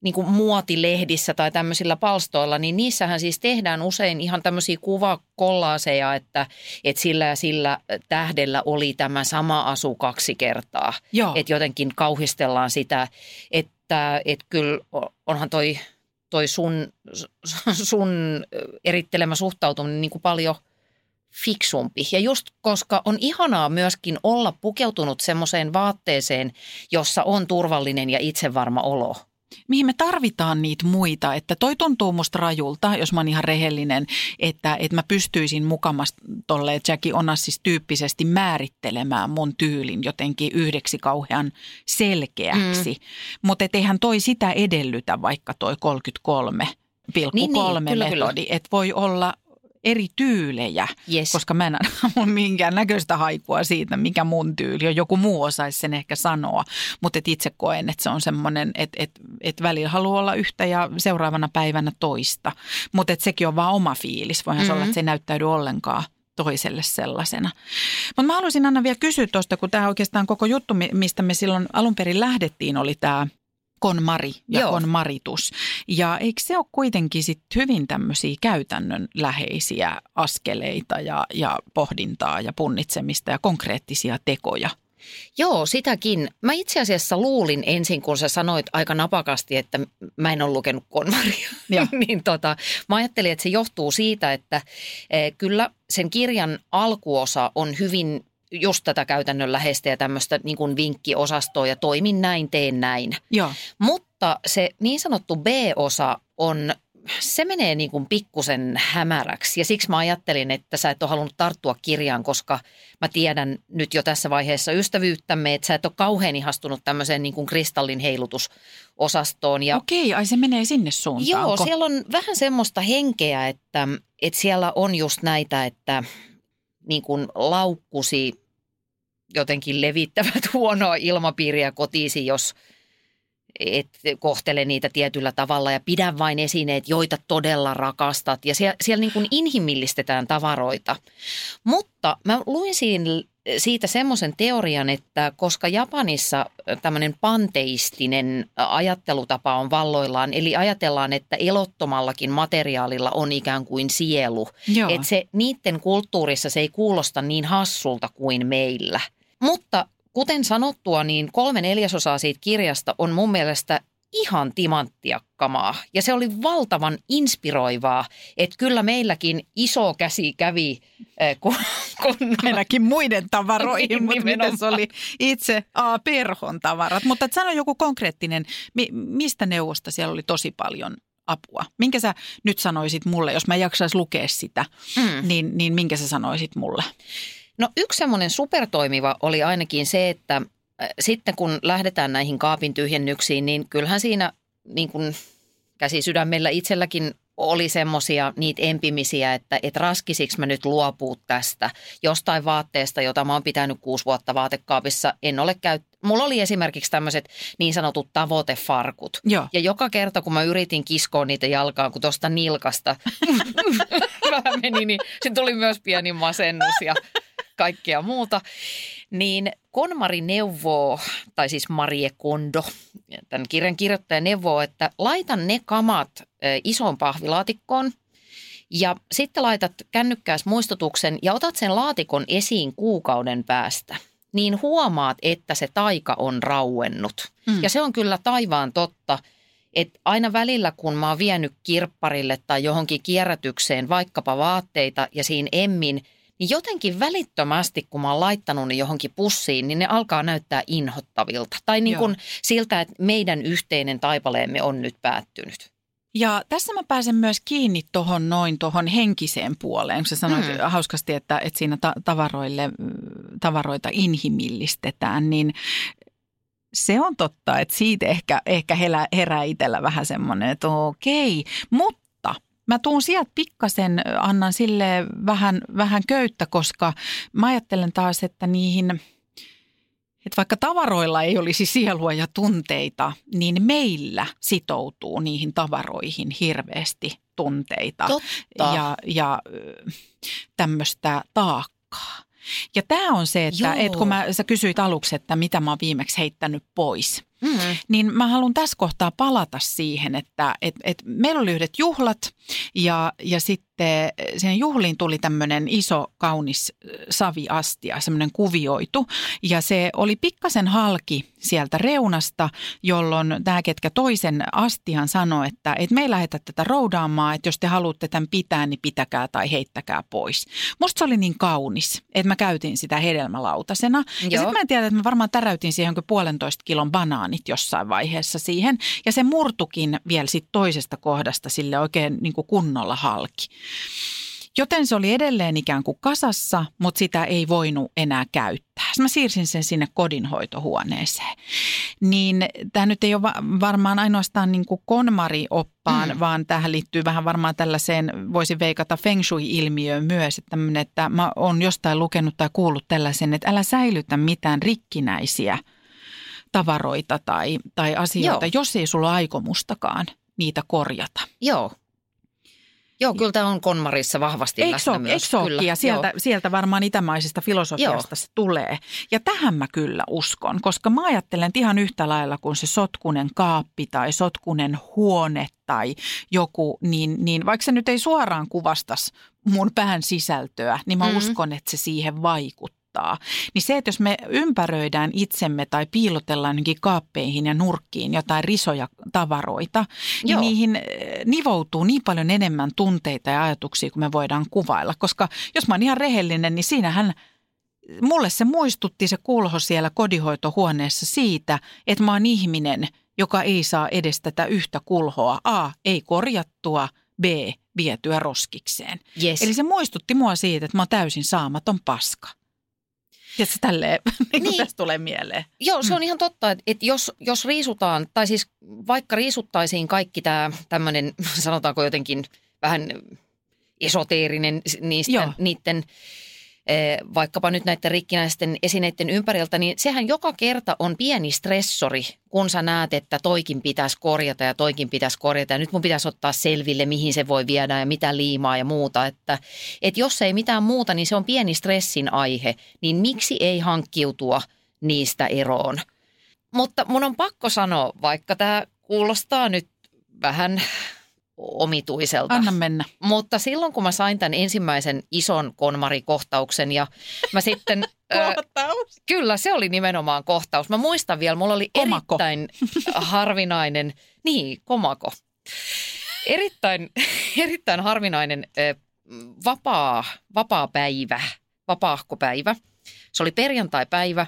[SPEAKER 2] niin kuin muotilehdissä tai tämmöisillä palstoilla, niin niissähän siis tehdään usein ihan tämmöisiä kuvakollaaseja, että, että sillä ja sillä tähdellä oli tämä sama asu kaksi kertaa.
[SPEAKER 3] Joo.
[SPEAKER 2] Että jotenkin kauhistellaan sitä, että, että kyllä onhan toi, toi sun, sun erittelemä suhtautuminen niin kuin paljon fiksumpi. Ja just koska on ihanaa myöskin olla pukeutunut semmoiseen vaatteeseen, jossa on turvallinen ja itsevarma olo
[SPEAKER 3] mihin me tarvitaan niitä muita. Että toi tuntuu musta rajulta, jos mä oon ihan rehellinen, että, että mä pystyisin mukamasta tolle Jackie Onassis tyyppisesti määrittelemään mun tyylin jotenkin yhdeksi kauhean selkeäksi. Mm. Mutta eihän toi sitä edellytä vaikka toi 33 pilkku niin, kolme niin, metodi, että voi olla eri tyylejä,
[SPEAKER 2] yes.
[SPEAKER 3] koska mä en minkään näköistä haikua siitä, mikä mun tyyli on. Joku muu osaisi sen ehkä sanoa, mutta et itse koen, että se on semmoinen, että et, et välillä haluaa olla yhtä ja seuraavana päivänä toista. Mutta sekin on vaan oma fiilis. Voihan mm-hmm. se olla, että se ei näyttäydy ollenkaan toiselle sellaisena. Mutta mä haluaisin Anna vielä kysyä tuosta, kun tämä oikeastaan koko juttu, mistä me silloin alun perin lähdettiin, oli tämä KonMari ja Joo. KonMaritus. Ja eikö se ole kuitenkin sit hyvin tämmöisiä käytännönläheisiä askeleita ja, ja pohdintaa ja punnitsemista ja konkreettisia tekoja?
[SPEAKER 2] Joo, sitäkin. Mä itse asiassa luulin ensin, kun sä sanoit aika napakasti, että mä en ole lukenut konmaria. niin tota, mä ajattelin, että se johtuu siitä, että eh, kyllä sen kirjan alkuosa on hyvin just tätä käytännönläheistä ja tämmöistä niin kuin vinkkiosastoa ja toimin näin, teen näin.
[SPEAKER 3] Joo.
[SPEAKER 2] Mutta se niin sanottu B-osa on se menee niin kuin pikkusen hämäräksi ja siksi mä ajattelin, että sä et ole halunnut tarttua kirjaan, koska mä tiedän nyt jo tässä vaiheessa ystävyyttämme, että sä et ole kauhean ihastunut tämmöiseen niin kuin kristallin heilutusosastoon. Ja
[SPEAKER 3] Okei, ai se menee sinne suuntaan.
[SPEAKER 2] Joo, siellä on vähän semmoista henkeä, että, että siellä on just näitä, että niin kuin laukkusi jotenkin levittävät huonoa ilmapiiriä kotiisi, jos et kohtele niitä tietyllä tavalla ja pidä vain esineet, joita todella rakastat. Ja siellä, siellä niin kuin inhimillistetään tavaroita. Mutta mä luin siinä siitä semmoisen teorian, että koska Japanissa tämmöinen panteistinen ajattelutapa on valloillaan, eli ajatellaan, että elottomallakin materiaalilla on ikään kuin sielu. Joo. Että se niiden kulttuurissa se ei kuulosta niin hassulta kuin meillä. Mutta kuten sanottua, niin kolme neljäsosaa siitä kirjasta on mun mielestä ihan timanttia kamaa. Ja se oli valtavan inspiroivaa, että kyllä meilläkin iso käsi kävi, eh, kun... kun
[SPEAKER 3] Ainakin muiden tavaroihin, niin, mutta miten se oli itse A, perhon tavarat. Mutta sano joku konkreettinen, mistä neuvosta siellä oli tosi paljon apua? Minkä sä nyt sanoisit mulle, jos mä jaksais lukea sitä, mm. niin, niin minkä sä sanoisit mulle?
[SPEAKER 2] No yksi semmoinen supertoimiva oli ainakin se, että sitten kun lähdetään näihin kaapin tyhjennyksiin, niin kyllähän siinä niin kuin käsi sydämellä itselläkin oli semmoisia niitä empimisiä, että et raskisiksi mä nyt luopuu tästä jostain vaatteesta, jota mä oon pitänyt kuusi vuotta vaatekaapissa. En ole käyt... Mulla oli esimerkiksi tämmöiset niin sanotut tavoitefarkut.
[SPEAKER 3] Joo.
[SPEAKER 2] Ja joka kerta, kun mä yritin kiskoa niitä jalkaan, kun tuosta nilkasta vähän meni, niin sitten tuli myös pieni masennus ja kaikkea muuta. Niin Konmari neuvoo, tai siis Marie Kondo, tämän kirjan kirjoittaja neuvoo, että laitan ne kamat isoon pahvilaatikkoon ja sitten laitat kännykkääs muistutuksen ja otat sen laatikon esiin kuukauden päästä. Niin huomaat, että se taika on rauennut. Mm. Ja se on kyllä taivaan totta, että aina välillä kun mä oon vienyt kirpparille tai johonkin kierrätykseen vaikkapa vaatteita ja siinä emmin – niin jotenkin välittömästi, kun mä oon laittanut ne johonkin pussiin, niin ne alkaa näyttää inhottavilta. Tai niin kuin siltä, että meidän yhteinen taipaleemme on nyt päättynyt.
[SPEAKER 3] Ja tässä mä pääsen myös kiinni tuohon noin tuohon henkiseen puoleen, kun sä sanoit mm. hauskasti, että, että siinä ta- tavaroille, tavaroita inhimillistetään, niin se on totta, että siitä ehkä, ehkä herää itsellä vähän semmoinen, että okei, mutta mä tuun sieltä pikkasen, annan sille vähän, vähän köyttä, koska mä ajattelen taas, että niihin, että vaikka tavaroilla ei olisi sielua ja tunteita, niin meillä sitoutuu niihin tavaroihin hirveästi tunteita
[SPEAKER 2] Totta.
[SPEAKER 3] ja, ja tämmöistä taakkaa. Ja tämä on se, että, että kun mä, sä kysyit aluksi, että mitä mä oon viimeksi heittänyt pois –
[SPEAKER 2] Mm.
[SPEAKER 3] Niin mä haluan tässä kohtaa palata siihen, että et, et meillä oli yhdet juhlat ja, ja sitten siihen juhliin tuli tämmöinen iso kaunis saviastia, semmoinen kuvioitu. Ja se oli pikkasen halki sieltä reunasta, jolloin tämä, ketkä toisen astian sanoi, että, että me ei lähdetä tätä roudaamaan, että jos te haluatte tämän pitää, niin pitäkää tai heittäkää pois. Musta se oli niin kaunis, että mä käytin sitä hedelmälautasena. Ja sitten mä en tiedä, että mä varmaan täräytin siihen puolentoista kilon banaanit jossain vaiheessa siihen. Ja se murtukin vielä sit toisesta kohdasta sille oikein niin kuin kunnolla halki. Joten se oli edelleen ikään kuin kasassa, mutta sitä ei voinut enää käyttää. Mä siirsin sen sinne kodinhoitohuoneeseen. Niin tämä nyt ei ole varmaan ainoastaan niin kuin konmari-oppaan, mm. vaan tähän liittyy vähän varmaan tällaiseen, voisi veikata feng shui-ilmiöön myös, että, että mä oon jostain lukenut tai kuullut tällaisen, että älä säilytä mitään rikkinäisiä tavaroita tai, tai asioita, Joo. jos ei sulla aikomustakaan niitä korjata.
[SPEAKER 2] Joo, Joo, kyllä tämä on Konmarissa vahvasti eikö läsnä myös.
[SPEAKER 3] Eikö kyllä, ja sieltä, sieltä varmaan itämaisesta filosofiasta Joo. se tulee. Ja tähän mä kyllä uskon, koska mä ajattelen että ihan yhtä lailla kuin se sotkunen kaappi tai sotkunen huone tai joku, niin, niin vaikka se nyt ei suoraan kuvastaisi mun pään sisältöä, niin mä mm-hmm. uskon, että se siihen vaikuttaa auttaa. Niin se, että jos me ympäröidään itsemme tai piilotellaan jonkin kaappeihin ja nurkkiin jotain risoja tavaroita, niin Joo. niihin eh, nivoutuu niin paljon enemmän tunteita ja ajatuksia kuin me voidaan kuvailla. Koska jos mä oon ihan rehellinen, niin siinähän mulle se muistutti se kulho siellä kodihoitohuoneessa siitä, että mä oon ihminen, joka ei saa edes tätä yhtä kulhoa. A, ei korjattua, B, vietyä roskikseen.
[SPEAKER 2] Yes.
[SPEAKER 3] Eli se muistutti mua siitä, että mä oon täysin saamaton paska. Tiedätkö, tälleen, niin niin. tästä tulee mieleen.
[SPEAKER 2] Joo, se on mm. ihan totta, että, että jos, jos riisutaan, tai siis vaikka riisuttaisiin kaikki tämä tämmöinen, sanotaanko jotenkin vähän esoteerinen niistä, Joo. niiden vaikkapa nyt näiden rikkinäisten esineiden ympäriltä, niin sehän joka kerta on pieni stressori, kun sä näet, että toikin pitäisi korjata ja toikin pitäisi korjata. Ja nyt mun pitäisi ottaa selville, mihin se voi viedä ja mitä liimaa ja muuta. Että, että jos ei mitään muuta, niin se on pieni stressin aihe. Niin miksi ei hankkiutua niistä eroon? Mutta mun on pakko sanoa, vaikka tämä kuulostaa nyt vähän omituiselta.
[SPEAKER 3] Anna mennä.
[SPEAKER 2] Mutta silloin kun mä sain tämän ensimmäisen ison konmarikohtauksen ja mä sitten...
[SPEAKER 3] kohtaus?
[SPEAKER 2] Ö, kyllä, se oli nimenomaan kohtaus. Mä muistan vielä, mulla oli komako. erittäin harvinainen... Niin, komako. Erittäin, erittäin harvinainen ö, vapaa, vapaa päivä, vapaahkopäivä. Se oli perjantai-päivä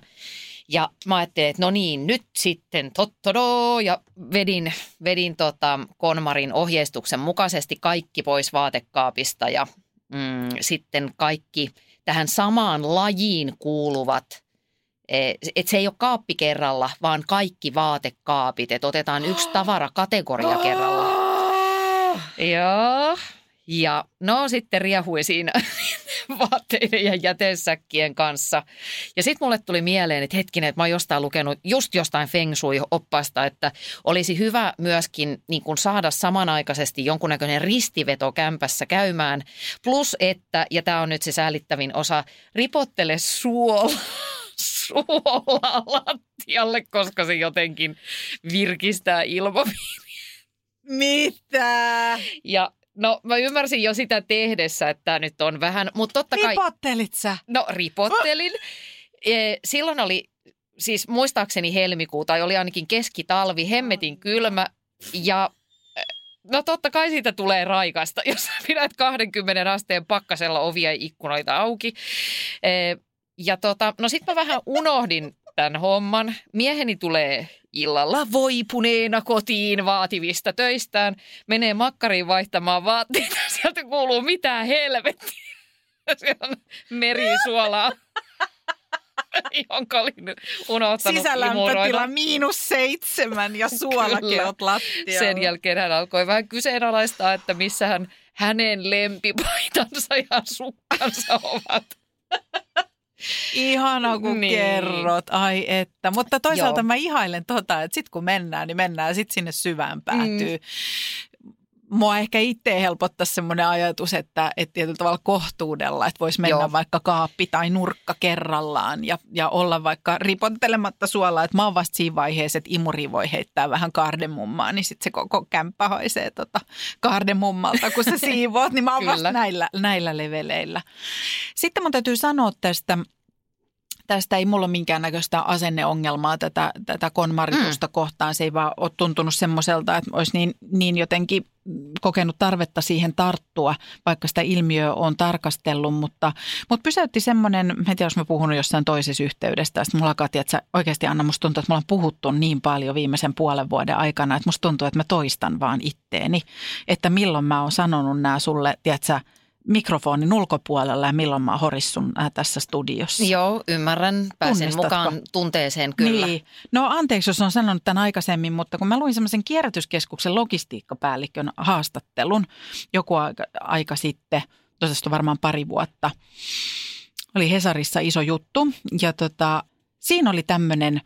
[SPEAKER 2] ja mä ajattelin, että no niin, nyt sitten tottodo ja vedin, vedin tota Konmarin ohjeistuksen mukaisesti kaikki pois vaatekaapista ja mm, sitten kaikki tähän samaan lajiin kuuluvat e, että se ei ole kaappi kerralla, vaan kaikki vaatekaapit. Että otetaan yksi tavarakategoria kerralla. Joo. Ja no sitten riehui siinä vaatteiden ja jätesäkkien kanssa. Ja sitten mulle tuli mieleen, että hetkinen, että mä oon jostain lukenut just jostain Feng Shui-oppasta, että olisi hyvä myöskin niin kuin saada samanaikaisesti jonkunnäköinen ristiveto kämpässä käymään. Plus että, ja tämä on nyt se säälittävin osa, ripottele suola suolaa lattialle, koska se jotenkin virkistää ilmapiiriä.
[SPEAKER 3] Mitä?
[SPEAKER 2] Ja No mä ymmärsin jo sitä tehdessä, että nyt on vähän, mutta totta kai...
[SPEAKER 3] Ripottelit sä?
[SPEAKER 2] No ripottelin. E, silloin oli siis muistaakseni helmikuu tai oli ainakin keskitalvi, hemmetin kylmä ja e, No totta kai siitä tulee raikasta, jos pidät 20 asteen pakkasella ovia ja ikkunoita auki. E, ja tota, no sitten mä vähän unohdin tämän homman. Mieheni tulee illalla voipuneena kotiin vaativista töistään, menee makkariin vaihtamaan vaatteita, sieltä kuuluu mitään helvettiä. Siellä on merisuolaa, jonka olin unohtanut
[SPEAKER 3] Sisälämpötila miinus seitsemän ja suolakeot lattialla.
[SPEAKER 2] Sen jälkeen hän alkoi vähän kyseenalaistaa, että missä hän hänen lempipaitansa ja sukkansa ovat.
[SPEAKER 3] Ihana kun niin. kerrot, ai että. Mutta toisaalta Joo. mä ihailen tota, että sit kun mennään, niin mennään sit sinne syvään päätyy. Mm. mua ehkä itse helpottaisi semmoinen ajatus, että, että tietyllä tavalla kohtuudella, että voisi mennä Joo. vaikka kaappi tai nurkka kerrallaan ja, ja olla vaikka ripottelematta suolaa, että mä oon vasta siinä vaiheessa, että imuri voi heittää vähän kardemummaa, niin sitten se koko kämppä haisee tota kardemummalta, kun sä siivoat, niin mä oon vasta näillä, näillä leveleillä. Sitten mun täytyy sanoa tästä tästä ei mulla ole minkäännäköistä asenneongelmaa tätä, tätä konmaritusta mm. kohtaan. Se ei vaan ole tuntunut semmoiselta, että olisi niin, niin jotenkin kokenut tarvetta siihen tarttua, vaikka sitä ilmiöä on tarkastellut, mutta, mutta pysäytti semmoinen, en tiedä, jos mä puhunut jossain toisessa yhteydestä, että mulla Katja, että sä oikeasti Anna, musta tuntuu, että mulla on puhuttu niin paljon viimeisen puolen vuoden aikana, että musta tuntuu, että mä toistan vaan itteeni, että milloin mä oon sanonut nämä sulle, tiedätkö, mikrofonin ulkopuolella ja milloin mä horissun äh, tässä studiossa.
[SPEAKER 2] Joo, ymmärrän. Pääsen mukaan tunteeseen kyllä. Niin.
[SPEAKER 3] No anteeksi, jos on sanonut tämän aikaisemmin, mutta kun mä luin semmoisen kierrätyskeskuksen logistiikkapäällikön haastattelun joku aika, aika sitten, on varmaan pari vuotta, oli Hesarissa iso juttu ja tota, siinä oli tämmöinen,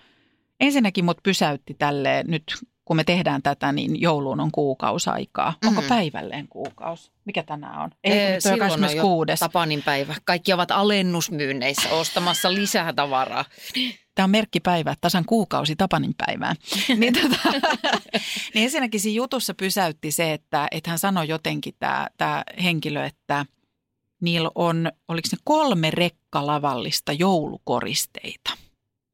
[SPEAKER 3] ensinnäkin mut pysäytti tälle nyt kun me tehdään tätä, niin jouluun on kuukausaikaa. Mm-hmm. Onko päivälleen kuukaus? Mikä tänään on?
[SPEAKER 2] Ei, ee, silloin on jo Tapanin päivä. Kaikki ovat alennusmyynneissä ostamassa lisää tavaraa.
[SPEAKER 3] Tämä on merkkipäivä, tasan kuukausi Tapanin päivään. niin, tota, niin ensinnäkin siinä jutussa pysäytti se, että, että hän sanoi jotenkin tämä, tämä henkilö, että niillä on, oliko ne kolme rekkalavallista joulukoristeita –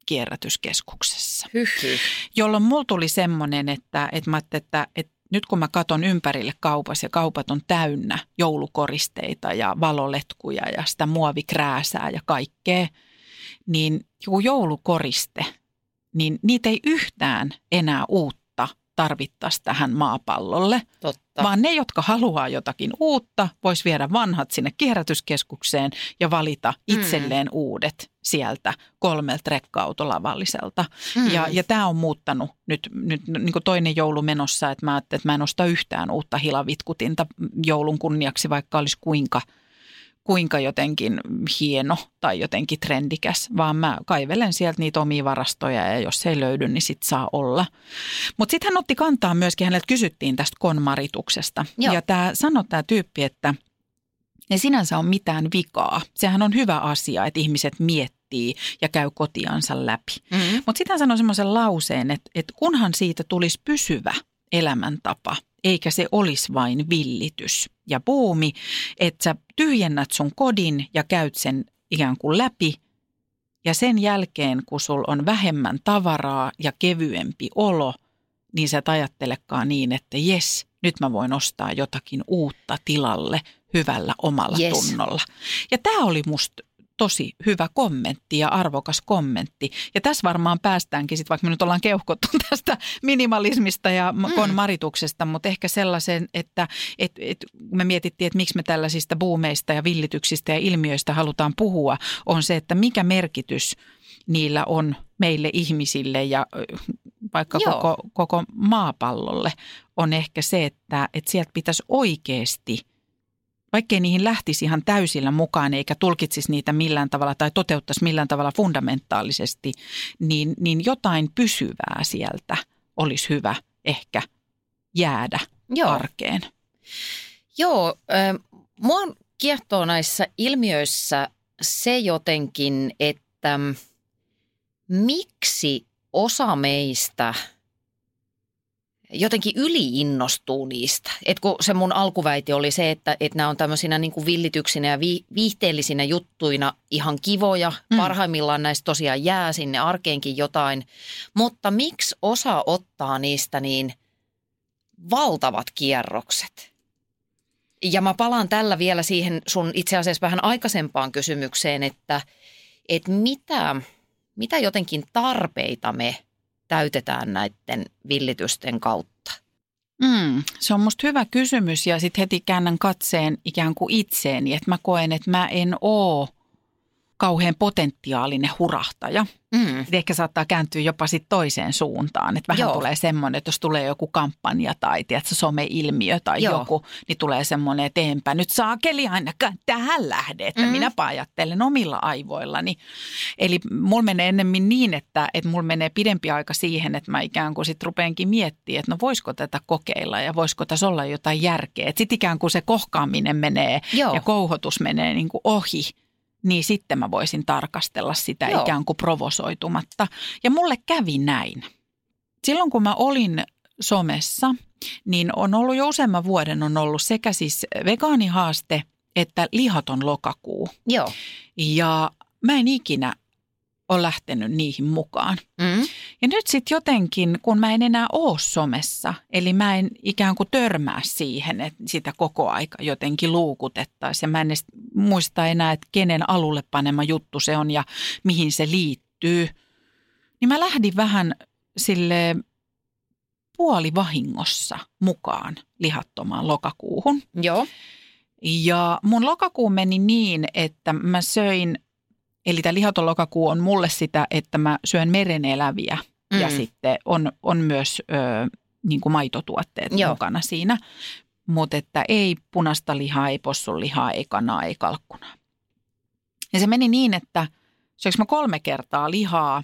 [SPEAKER 3] kierrätyskeskuksessa.
[SPEAKER 2] Hyhy.
[SPEAKER 3] Jolloin mulla tuli semmoinen, että, että, mä että, että nyt kun mä katon ympärille kaupassa ja kaupat on täynnä joulukoristeita ja valoletkuja ja sitä muovikrääsää ja kaikkea, niin joku joulukoriste, niin niitä ei yhtään enää uutta tarvittaisi tähän maapallolle.
[SPEAKER 2] Totta.
[SPEAKER 3] Vaan ne, jotka haluaa jotakin uutta, vois viedä vanhat sinne kierrätyskeskukseen ja valita mm. itselleen mm. uudet sieltä kolmelta rekka-autolavalliselta. Mm. Ja, ja tämä on muuttanut nyt, nyt niin kuin toinen joulu menossa, että mä että mä en osta yhtään uutta hilavitkutinta joulun kunniaksi, vaikka olisi kuinka – kuinka jotenkin hieno tai jotenkin trendikäs, vaan mä kaivelen sieltä niitä omia varastoja ja jos se ei löydy, niin sit saa olla. Mutta sitten hän otti kantaa myöskin, häneltä kysyttiin tästä konmarituksesta. Joo. Ja tämä sanoi tämä tyyppi, että ei sinänsä ole mitään vikaa. Sehän on hyvä asia, että ihmiset miettii ja käy kotiansa läpi. Mm-hmm. Mutta sitten hän sanoi semmoisen lauseen, että, että kunhan siitä tulisi pysyvä elämäntapa, eikä se olisi vain villitys ja buumi, että sä tyhjennät sun kodin ja käyt sen ikään kuin läpi ja sen jälkeen, kun sul on vähemmän tavaraa ja kevyempi olo, niin sä et ajattelekaan niin, että jes, nyt mä voin ostaa jotakin uutta tilalle hyvällä omalla yes. tunnolla. Ja tämä oli musta tosi hyvä kommentti ja arvokas kommentti. Ja tässä varmaan päästäänkin sitten, vaikka me nyt ollaan keuhkottu tästä minimalismista ja mm. konmarituksesta, mutta ehkä sellaisen, että et, et, me mietittiin, että miksi me tällaisista buumeista ja villityksistä ja ilmiöistä halutaan puhua, on se, että mikä merkitys niillä on meille ihmisille ja vaikka koko, koko maapallolle, on ehkä se, että, että sieltä pitäisi oikeasti – vaikkei niihin lähtisi ihan täysillä mukaan eikä tulkitsisi niitä millään tavalla tai toteuttaisi millään tavalla fundamentaalisesti, niin, niin jotain pysyvää sieltä olisi hyvä ehkä jäädä Joo. arkeen.
[SPEAKER 2] Joo, äh, mua kiehtoo näissä ilmiöissä se jotenkin, että miksi osa meistä – jotenkin yliinnostuu niistä. Et kun se mun alkuväite oli se, että, että nämä on tämmöisinä niin kuin villityksinä ja vi, viihteellisinä juttuina ihan kivoja. Mm. Parhaimmillaan näistä tosiaan jää sinne arkeenkin jotain. Mutta miksi osa ottaa niistä niin valtavat kierrokset? Ja mä palaan tällä vielä siihen sun itse asiassa vähän aikaisempaan kysymykseen, että, että mitä, mitä jotenkin tarpeita me – täytetään näiden villitysten kautta?
[SPEAKER 3] Mm, se on musta hyvä kysymys ja sitten heti käännän katseen ikään kuin itseeni, että mä koen, että mä en oo kauhean potentiaalinen hurahtaja.
[SPEAKER 2] Mm.
[SPEAKER 3] Et ehkä saattaa kääntyä jopa sit toiseen suuntaan. Että vähän
[SPEAKER 2] Joo.
[SPEAKER 3] tulee semmoinen, että jos tulee joku kampanja tai tiedätkö, some-ilmiö tai
[SPEAKER 2] Joo.
[SPEAKER 3] joku, niin tulee semmoinen, että enpä nyt saakeli ainakaan tähän lähde, että
[SPEAKER 2] Mm.
[SPEAKER 3] mm. minäpä ajattelen omilla aivoillani. Eli mulla menee ennemmin niin, että, että mulla menee pidempi aika siihen, että mä ikään kuin sitten rupeenkin miettimään, että no voisiko tätä kokeilla ja voisiko tässä olla jotain järkeä. Sitten ikään kuin se kohkaaminen menee
[SPEAKER 2] Joo.
[SPEAKER 3] ja kouhotus menee niin kuin ohi, niin sitten mä voisin tarkastella sitä
[SPEAKER 2] Joo.
[SPEAKER 3] Ikään kuin provosoitumatta. Ja mulle kävi näin. Silloin kun mä olin somessa, niin on ollut jo useamman vuoden on ollut sekä siis vegaanihaaste että lihaton lokakuu.
[SPEAKER 2] Joo.
[SPEAKER 3] Ja mä en ikinä ole lähtenyt niihin mukaan.
[SPEAKER 2] Mm.
[SPEAKER 3] Ja nyt sitten jotenkin, kun mä en enää ole somessa, eli mä en ikään kuin törmää siihen, että sitä koko aika jotenkin luukutettaisiin. Ja mä en edes muista enää, että kenen alulle panema juttu se on ja mihin se liittyy. Niin mä lähdin vähän sille puolivahingossa mukaan lihattomaan lokakuuhun.
[SPEAKER 2] Joo.
[SPEAKER 3] Ja mun lokakuu meni niin, että mä söin, eli tämä lihaton lokakuu on mulle sitä, että mä syön mereneläviä mm. ja sitten on, on myös ö, niin kuin maitotuotteet
[SPEAKER 2] Joo.
[SPEAKER 3] Mukana siinä. Mutta että ei punaista lihaa, ei possun lihaa, ei kanaa, ei kalkkunaa. Ja se meni niin, että söiks mä kolme kertaa lihaa.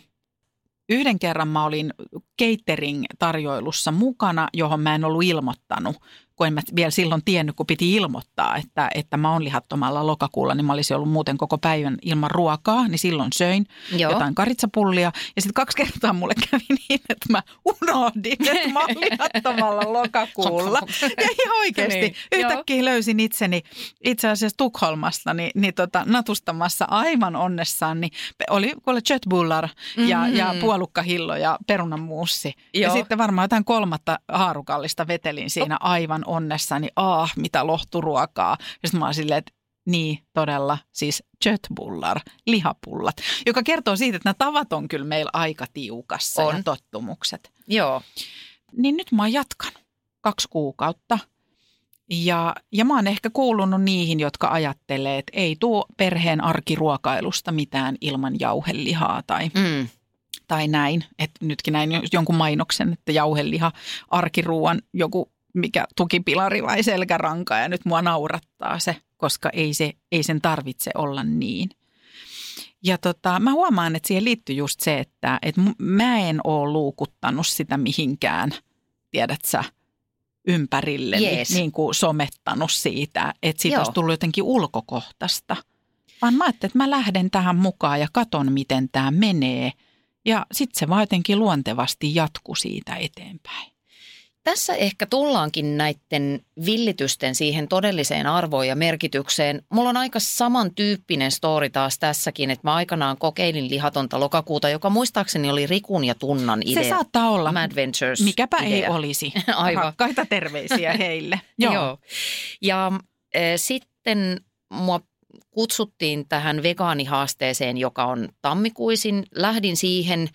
[SPEAKER 3] Yhden kerran mä olin catering-tarjoilussa mukana, johon mä en ollut ilmoittanut, kun en mä vielä silloin tiennyt, kun piti ilmoittaa, että, että mä oon lihattomalla lokakuulla, niin mä olisin ollut muuten koko päivän ilman ruokaa, niin silloin söin
[SPEAKER 2] Joo.
[SPEAKER 3] jotain karitsapullia. Ja sitten kaksi kertaa mulle kävi niin, että mä unohdin, että mä oon lihattomalla lokakuulla. Ja ihan oikeasti
[SPEAKER 2] Niin,
[SPEAKER 3] niin,
[SPEAKER 2] joo.
[SPEAKER 3] yhtäkkiä löysin itseni itse asiassa Tukholmasta niin, niin tota, natustamassa aivan onnessaan. Niin oli kuule köttbullar ja,
[SPEAKER 2] Mhm.
[SPEAKER 3] mm-hmm. ja puolukkahillo ja perunamuussi. Ja
[SPEAKER 2] Joo.
[SPEAKER 3] sitten varmaan jotain kolmatta haarukallista vetelin siinä aivan onnessani. Ah, mitä lohturuokaa. Ja sitten mä oon silleen, että niin, todella, siis köttbullar, lihapullat, joka kertoo siitä, että nämä tavat on kyllä meillä aika tiukassa
[SPEAKER 2] On.
[SPEAKER 3] ja tottumukset
[SPEAKER 2] Joo.
[SPEAKER 3] niin nyt mä oon jatkanut kaksi kuukautta. Ja, ja mä oon ehkä kuulunut niihin, jotka ajattelee, että ei tuo perheen arkiruokailusta mitään ilman jauhelihaa tai,
[SPEAKER 2] Mm.
[SPEAKER 3] tai näin. Että nytkin näin jonkun mainoksen, että jauheliha arkiruuan joku mikä tukipilari vai selkäranka ja nyt mua naurattaa se, koska ei, se, ei sen tarvitse olla niin. Ja tota, mä huomaan, että siihen liittyy just se, että, että mä en ole luukuttanut sitä mihinkään, tiedät sä, ympärille,
[SPEAKER 2] Jees.
[SPEAKER 3] niin kuin somettanut siitä, että siitä
[SPEAKER 2] Joo.
[SPEAKER 3] olisi tullut jotenkin ulkokohtaista. Vaan mä ajattelin, että mä lähden tähän mukaan ja katon, miten tämä menee. Ja sitten se vaan jotenkin luontevasti jatkuu siitä eteenpäin.
[SPEAKER 2] Tässä ehkä tullaankin näiden villitysten siihen todelliseen arvoon ja merkitykseen. Mulla on aika samantyyppinen story taas tässäkin, että mä aikanaan kokeilin lihatonta lokakuuta, joka muistaakseni oli Rikun ja Tunnan idea.
[SPEAKER 3] Se saattaa olla.
[SPEAKER 2] Mad Ventures
[SPEAKER 3] Mikäpä
[SPEAKER 2] idea.
[SPEAKER 3] ei olisi.
[SPEAKER 2] Aivan.
[SPEAKER 3] Rakkaita terveisiä heille.
[SPEAKER 2] Joo. Joo. Ja äh, sitten mua kutsuttiin tähän vegaanihaasteeseen, joka on tammikuisin. Lähdin siihen.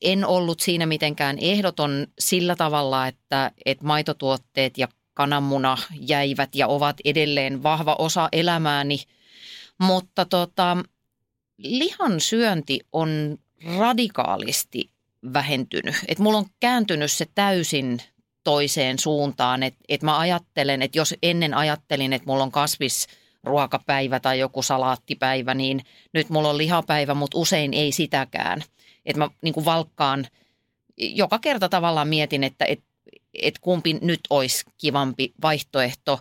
[SPEAKER 2] En ollut siinä mitenkään ehdoton sillä tavalla, että, että maitotuotteet ja kananmuna jäivät ja ovat edelleen vahva osa elämääni. Mutta tota, lihan syönti on radikaalisti vähentynyt. Et mulla on kääntynyt se täysin toiseen suuntaan. Että et mä ajattelen, että jos ennen ajattelin, että mulla on kasvisruokapäivä tai joku salaattipäivä, niin nyt mulla on lihapäivä, mutta usein ei sitäkään. Että mä niin kuin valkkaan, joka kerta tavallaan mietin, että et, et kumpi nyt olisi kivampi vaihtoehto.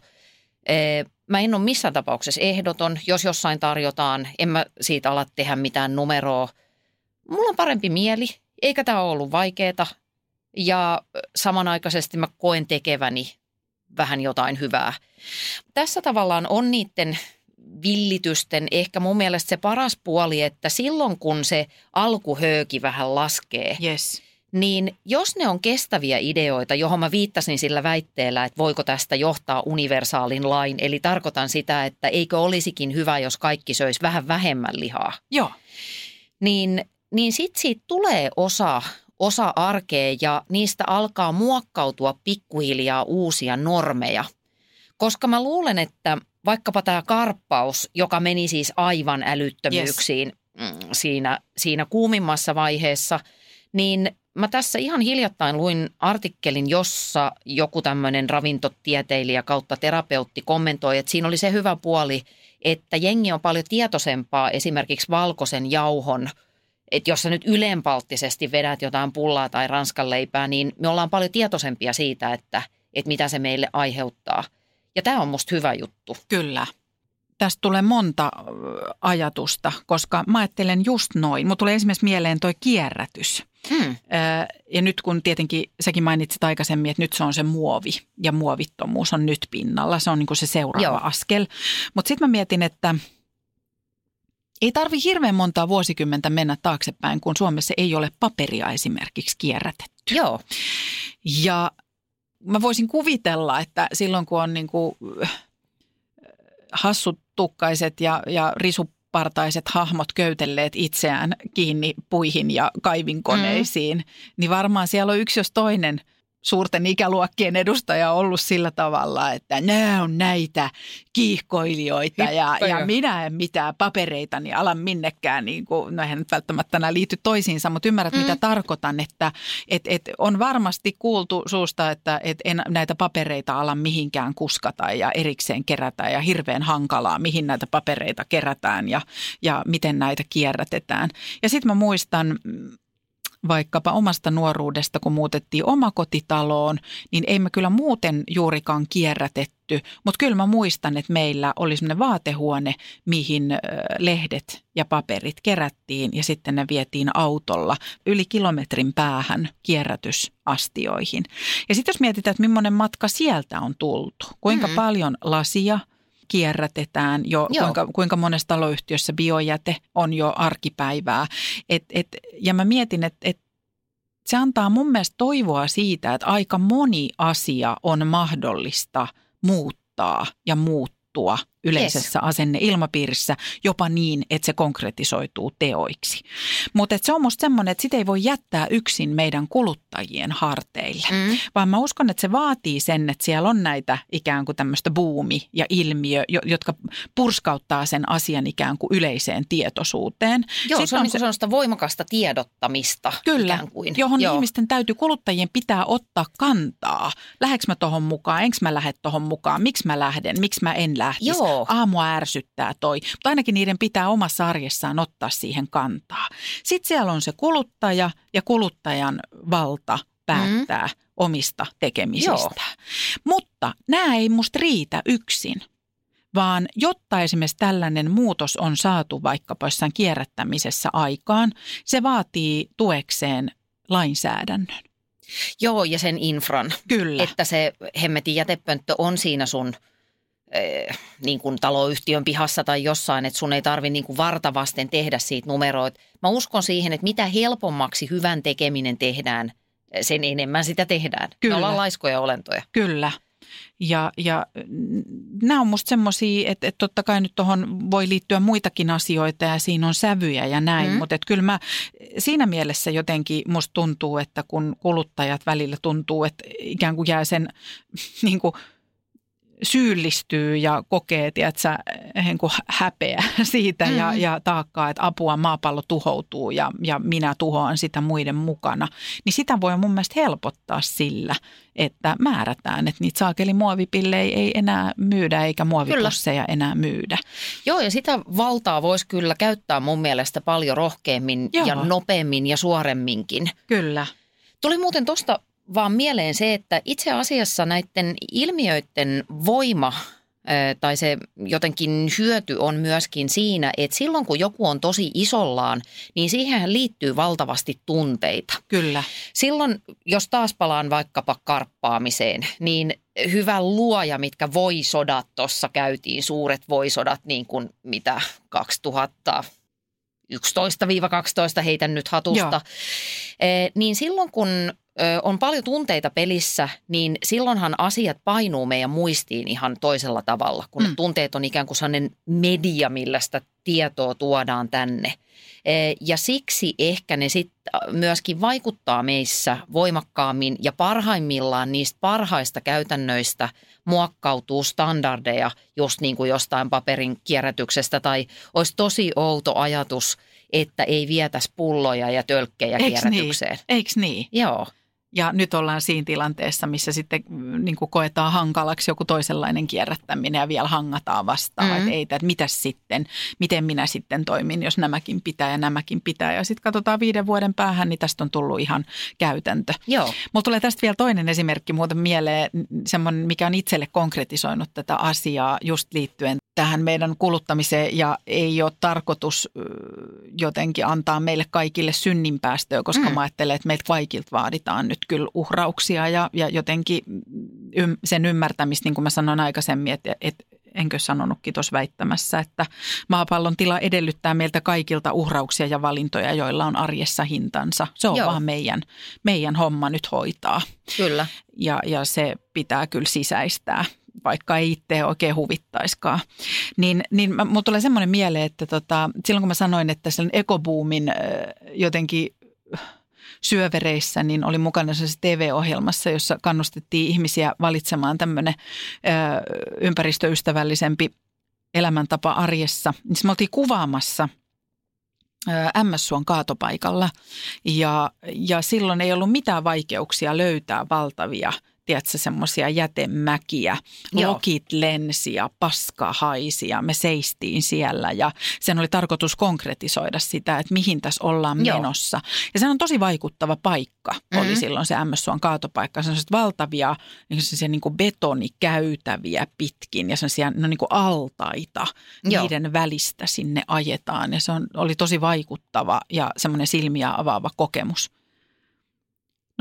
[SPEAKER 2] Ee, Mä en ole missään tapauksessa ehdoton. Jos jossain tarjotaan, en mä siitä ala tehdä mitään numeroa. Mulla on parempi mieli, eikä tämä ole ollut vaikeeta. Ja samanaikaisesti mä koen tekeväni vähän jotain hyvää. Tässä tavallaan on niiden villitysten ehkä mun mielestä se paras puoli, että silloin kun se alkuhööki vähän laskee,
[SPEAKER 3] Yes.
[SPEAKER 2] niin jos ne on kestäviä ideoita, johon mä viittasin sillä väitteellä, että voiko tästä johtaa universaalin lain, eli tarkoitan sitä, että eikö olisikin hyvä, jos kaikki söis vähän vähemmän lihaa,
[SPEAKER 3] Joo.
[SPEAKER 2] niin, niin sitten siitä tulee osa, osa arkea ja niistä alkaa muokkautua pikkuhiljaa uusia normeja. Koska mä luulen, että vaikkapa tämä karppaus, joka meni siis aivan älyttömyyksiin yes. siinä, siinä kuumimmassa vaiheessa, niin mä tässä ihan hiljattain luin artikkelin, jossa joku tämmöinen ravintotieteilijä kautta terapeutti kommentoi, että siinä oli se hyvä puoli, että jengi on paljon tietoisempaa esimerkiksi valkoisen jauhon – että jos sä nyt ylenpalttisesti vedät jotain pullaa tai ranskanleipää, niin me ollaan paljon tietoisempia siitä, että, että mitä se meille aiheuttaa. Ja tämä on musta hyvä juttu.
[SPEAKER 3] Kyllä. Tästä tulee monta ajatusta, koska mä ajattelen just noin. Mulla tulee esimerkiksi mieleen toi kierrätys. Hmm. Ja nyt kun tietenkin säkin mainitsit aikaisemmin, että nyt se on se muovi ja muovittomuus on nyt pinnalla. Se on niin kuin se seuraava Joo. askel. Mutta sitten mä mietin, että – ei tarvi hirveän montaa vuosikymmentä mennä taaksepäin, kun Suomessa ei ole paperia esimerkiksi kierrätetty.
[SPEAKER 2] Joo.
[SPEAKER 3] Ja mä voisin kuvitella, että silloin kun on niin kuin äh, hassut tukkaiset ja, ja risupartaiset hahmot köytelleet itseään kiinni puihin ja kaivinkoneisiin, mm. niin varmaan siellä on yksi jos toinen – suurten ikäluokkien edustaja ollut sillä tavalla, että nämä on näitä kiihkoilijoita ja, ja minä en mitään papereita, niin ala minnekään, niin kuin, no eihän nyt välttämättä nämä liity toisiinsa, mutta ymmärrät mm. mitä tarkoitan, että et, et on varmasti kuultu suusta, että et en näitä papereita ala mihinkään kuskata ja erikseen kerätä ja hirveän hankalaa, mihin näitä papereita kerätään ja, ja miten näitä kierrätetään. Ja sitten mä muistan vaikkapa omasta nuoruudesta, kun muutettiin omakotitaloon, niin ei me kyllä muuten juurikaan kierrätetty. Mutta kyllä mä muistan, että meillä oli sellainen vaatehuone, mihin lehdet ja paperit kerättiin ja sitten ne vietiin autolla yli kilometrin päähän kierrätysastioihin. Ja sitten jos mietitään, että millainen matka sieltä on tultu, kuinka mm-hmm. paljon lasia – kierrätetään jo, kuinka, kuinka monessa taloyhtiössä biojäte on jo arkipäivää. Et, et, ja mä mietin, että et se antaa mun mielestä toivoa siitä, että aika moni asia on mahdollista muuttaa ja muuttua yleisessä yes. asenneilmapiirissä jopa niin, että se konkretisoituu teoiksi. Mutta se on musta semmoinen, että sitä ei voi jättää yksin meidän kuluttajien harteille, mm. vaan mä uskon, että se vaatii sen, että siellä on näitä ikään kuin tämmöistä buumi ja ilmiö, jotka purskauttaa sen asian ikään kuin yleiseen tietoisuuteen.
[SPEAKER 2] Joo, Sitten se on, on niin se, sellaista voimakasta tiedottamista
[SPEAKER 3] Kyllä,
[SPEAKER 2] ikään kuin.
[SPEAKER 3] johon Joo. ihmisten täytyy, kuluttajien pitää ottaa kantaa. Lähdekö mä tohon mukaan, enkö mä lähde tohon mukaan, miksi mä lähden, miksi mä en lähtisi. Joo. Joo. Aamua ärsyttää toi. Mutta ainakin niiden pitää omassa arjessaan ottaa siihen kantaa. Sitten siellä on se kuluttaja ja kuluttajan valta päättää mm. omista tekemisistä. Mutta nämä ei musta riitä yksin vaan jotta esimerkiksi tällainen muutos on saatu vaikkapa jossain kierrättämisessä aikaan, se vaatii tuekseen lainsäädännön.
[SPEAKER 2] Joo, ja sen infran.
[SPEAKER 3] Kyllä.
[SPEAKER 2] Että se hemmetin jätepönttö on siinä sun – niin kuin taloyhtiön pihassa tai jossain, että sun ei tarvi niin kuin vartavasten tehdä siitä numeroita. Mä uskon siihen, että mitä helpommaksi hyvän tekeminen tehdään, sen enemmän sitä tehdään. Kyllä. Me ollaan laiskoja olentoja.
[SPEAKER 3] Kyllä. Ja, ja nämä on musta semmoisia, että, että totta kai nyt tuohon voi liittyä muitakin asioita ja siinä on sävyjä ja näin, mm. mutta kyllä mä siinä mielessä jotenkin musta tuntuu, että kun kuluttajat välillä tuntuu, että ikään kuin jää sen niin kuin – syyllistyy ja kokee, tiedätkö, niin häpeä siitä mm. ja, ja taakkaa, että apua maapallo tuhoutuu ja, ja minä tuhoan sitä muiden mukana, niin sitä voi mun mielestä helpottaa sillä, että määrätään, että niitä saakeli muovipillejä ei enää myydä eikä muovipusseja kyllä. enää myydä.
[SPEAKER 2] Joo ja sitä valtaa voisi kyllä käyttää mun mielestä paljon rohkeammin Joo. ja nopeammin ja suoremminkin.
[SPEAKER 3] Kyllä.
[SPEAKER 2] Tuli muuten tuosta vaan mieleen se, että itse asiassa näiden ilmiöiden voima tai se jotenkin hyöty on myöskin siinä, että silloin kun joku on tosi isollaan, niin siihen liittyy valtavasti tunteita.
[SPEAKER 3] Kyllä.
[SPEAKER 2] Silloin, jos taas palaan vaikkapa karppaamiseen, niin hyvä luoja, mitkä voisodat tuossa käytiin, suuret voisodat, niin kuin mitä 2000 11-12 heitän nyt hatusta, Joo. niin silloin kun ö, on paljon tunteita pelissä, niin silloinhan asiat painuu meidän muistiin ihan toisella tavalla, kun mm. tunteet on ikään kuin sellainen media, millä sitä tietoa tuodaan tänne. E, ja siksi ehkä ne sitten myöskin vaikuttaa meissä voimakkaammin ja parhaimmillaan niistä parhaista käytännöistä muokkautuu standardeja just niin kuin jostain paperin kierrätyksestä tai olisi tosi outo ajatus, että ei vietäisi pulloja ja tölkkejä
[SPEAKER 3] Eiks
[SPEAKER 2] kierrätykseen.
[SPEAKER 3] Niin? Eiks niin?
[SPEAKER 2] Joo.
[SPEAKER 3] Ja nyt ollaan siinä tilanteessa, missä sitten mm, niin kuin koetaan hankalaksi joku toisenlainen kierrättäminen ja vielä hangataan vastaan. Mm. Että ei, että mitäs sitten, miten minä sitten toimin, jos nämäkin pitää ja nämäkin pitää. Ja sitten katsotaan viiden vuoden päähän, niin tästä on tullut ihan käytäntö.
[SPEAKER 2] Joo.
[SPEAKER 3] Mulla tulee tästä vielä toinen esimerkki muuten mieleen, semmoinen, mikä on itselle konkretisoinut tätä asiaa just liittyen tähän meidän kuluttamiseen ja ei ole tarkoitus jotenkin antaa meille kaikille synninpäästöä, koska mm. mä ajattelen, että meiltä kaikilta vaaditaan nyt kyllä uhrauksia ja, ja jotenkin ym, sen ymmärtämistä, niin kuin mä sanoin aikaisemmin, että, että enkö sanonutkin tuossa väittämässä, että maapallon tila edellyttää meiltä kaikilta uhrauksia ja valintoja, joilla on arjessa hintansa. Se on
[SPEAKER 2] Joo.
[SPEAKER 3] vaan meidän, meidän homma nyt hoitaa
[SPEAKER 2] Kyllä.
[SPEAKER 3] ja, ja se pitää kyllä sisäistää vaikka ei itse oikein huvittaiskaan. Niin, niin mulla tulee semmoinen mieleen, että tota, silloin kun mä sanoin, että sen ekobuumin jotenkin syövereissä, niin oli mukana sellaisessa TV-ohjelmassa, jossa kannustettiin ihmisiä valitsemaan tämmöinen ympäristöystävällisempi elämäntapa arjessa. Niin me oltiin kuvaamassa MS-suon kaatopaikalla ja, ja silloin ei ollut mitään vaikeuksia löytää valtavia tiedätkö, semmoisia jätemäkiä.
[SPEAKER 2] Joo.
[SPEAKER 3] Lokit lensi ja paska haisi ja me seistiin siellä ja sen oli tarkoitus konkretisoida sitä, että mihin tässä ollaan
[SPEAKER 2] Joo.
[SPEAKER 3] menossa. Ja se on tosi vaikuttava paikka, mm-hmm. oli silloin se MS-suon kaatopaikka. Sellaiset valtavia niin niin kuin betonikäytäviä pitkin ja sellaisia no niin kuin altaita.
[SPEAKER 2] Joo.
[SPEAKER 3] Niiden välistä sinne ajetaan ja se on, oli tosi vaikuttava ja semmoinen silmiä avaava kokemus.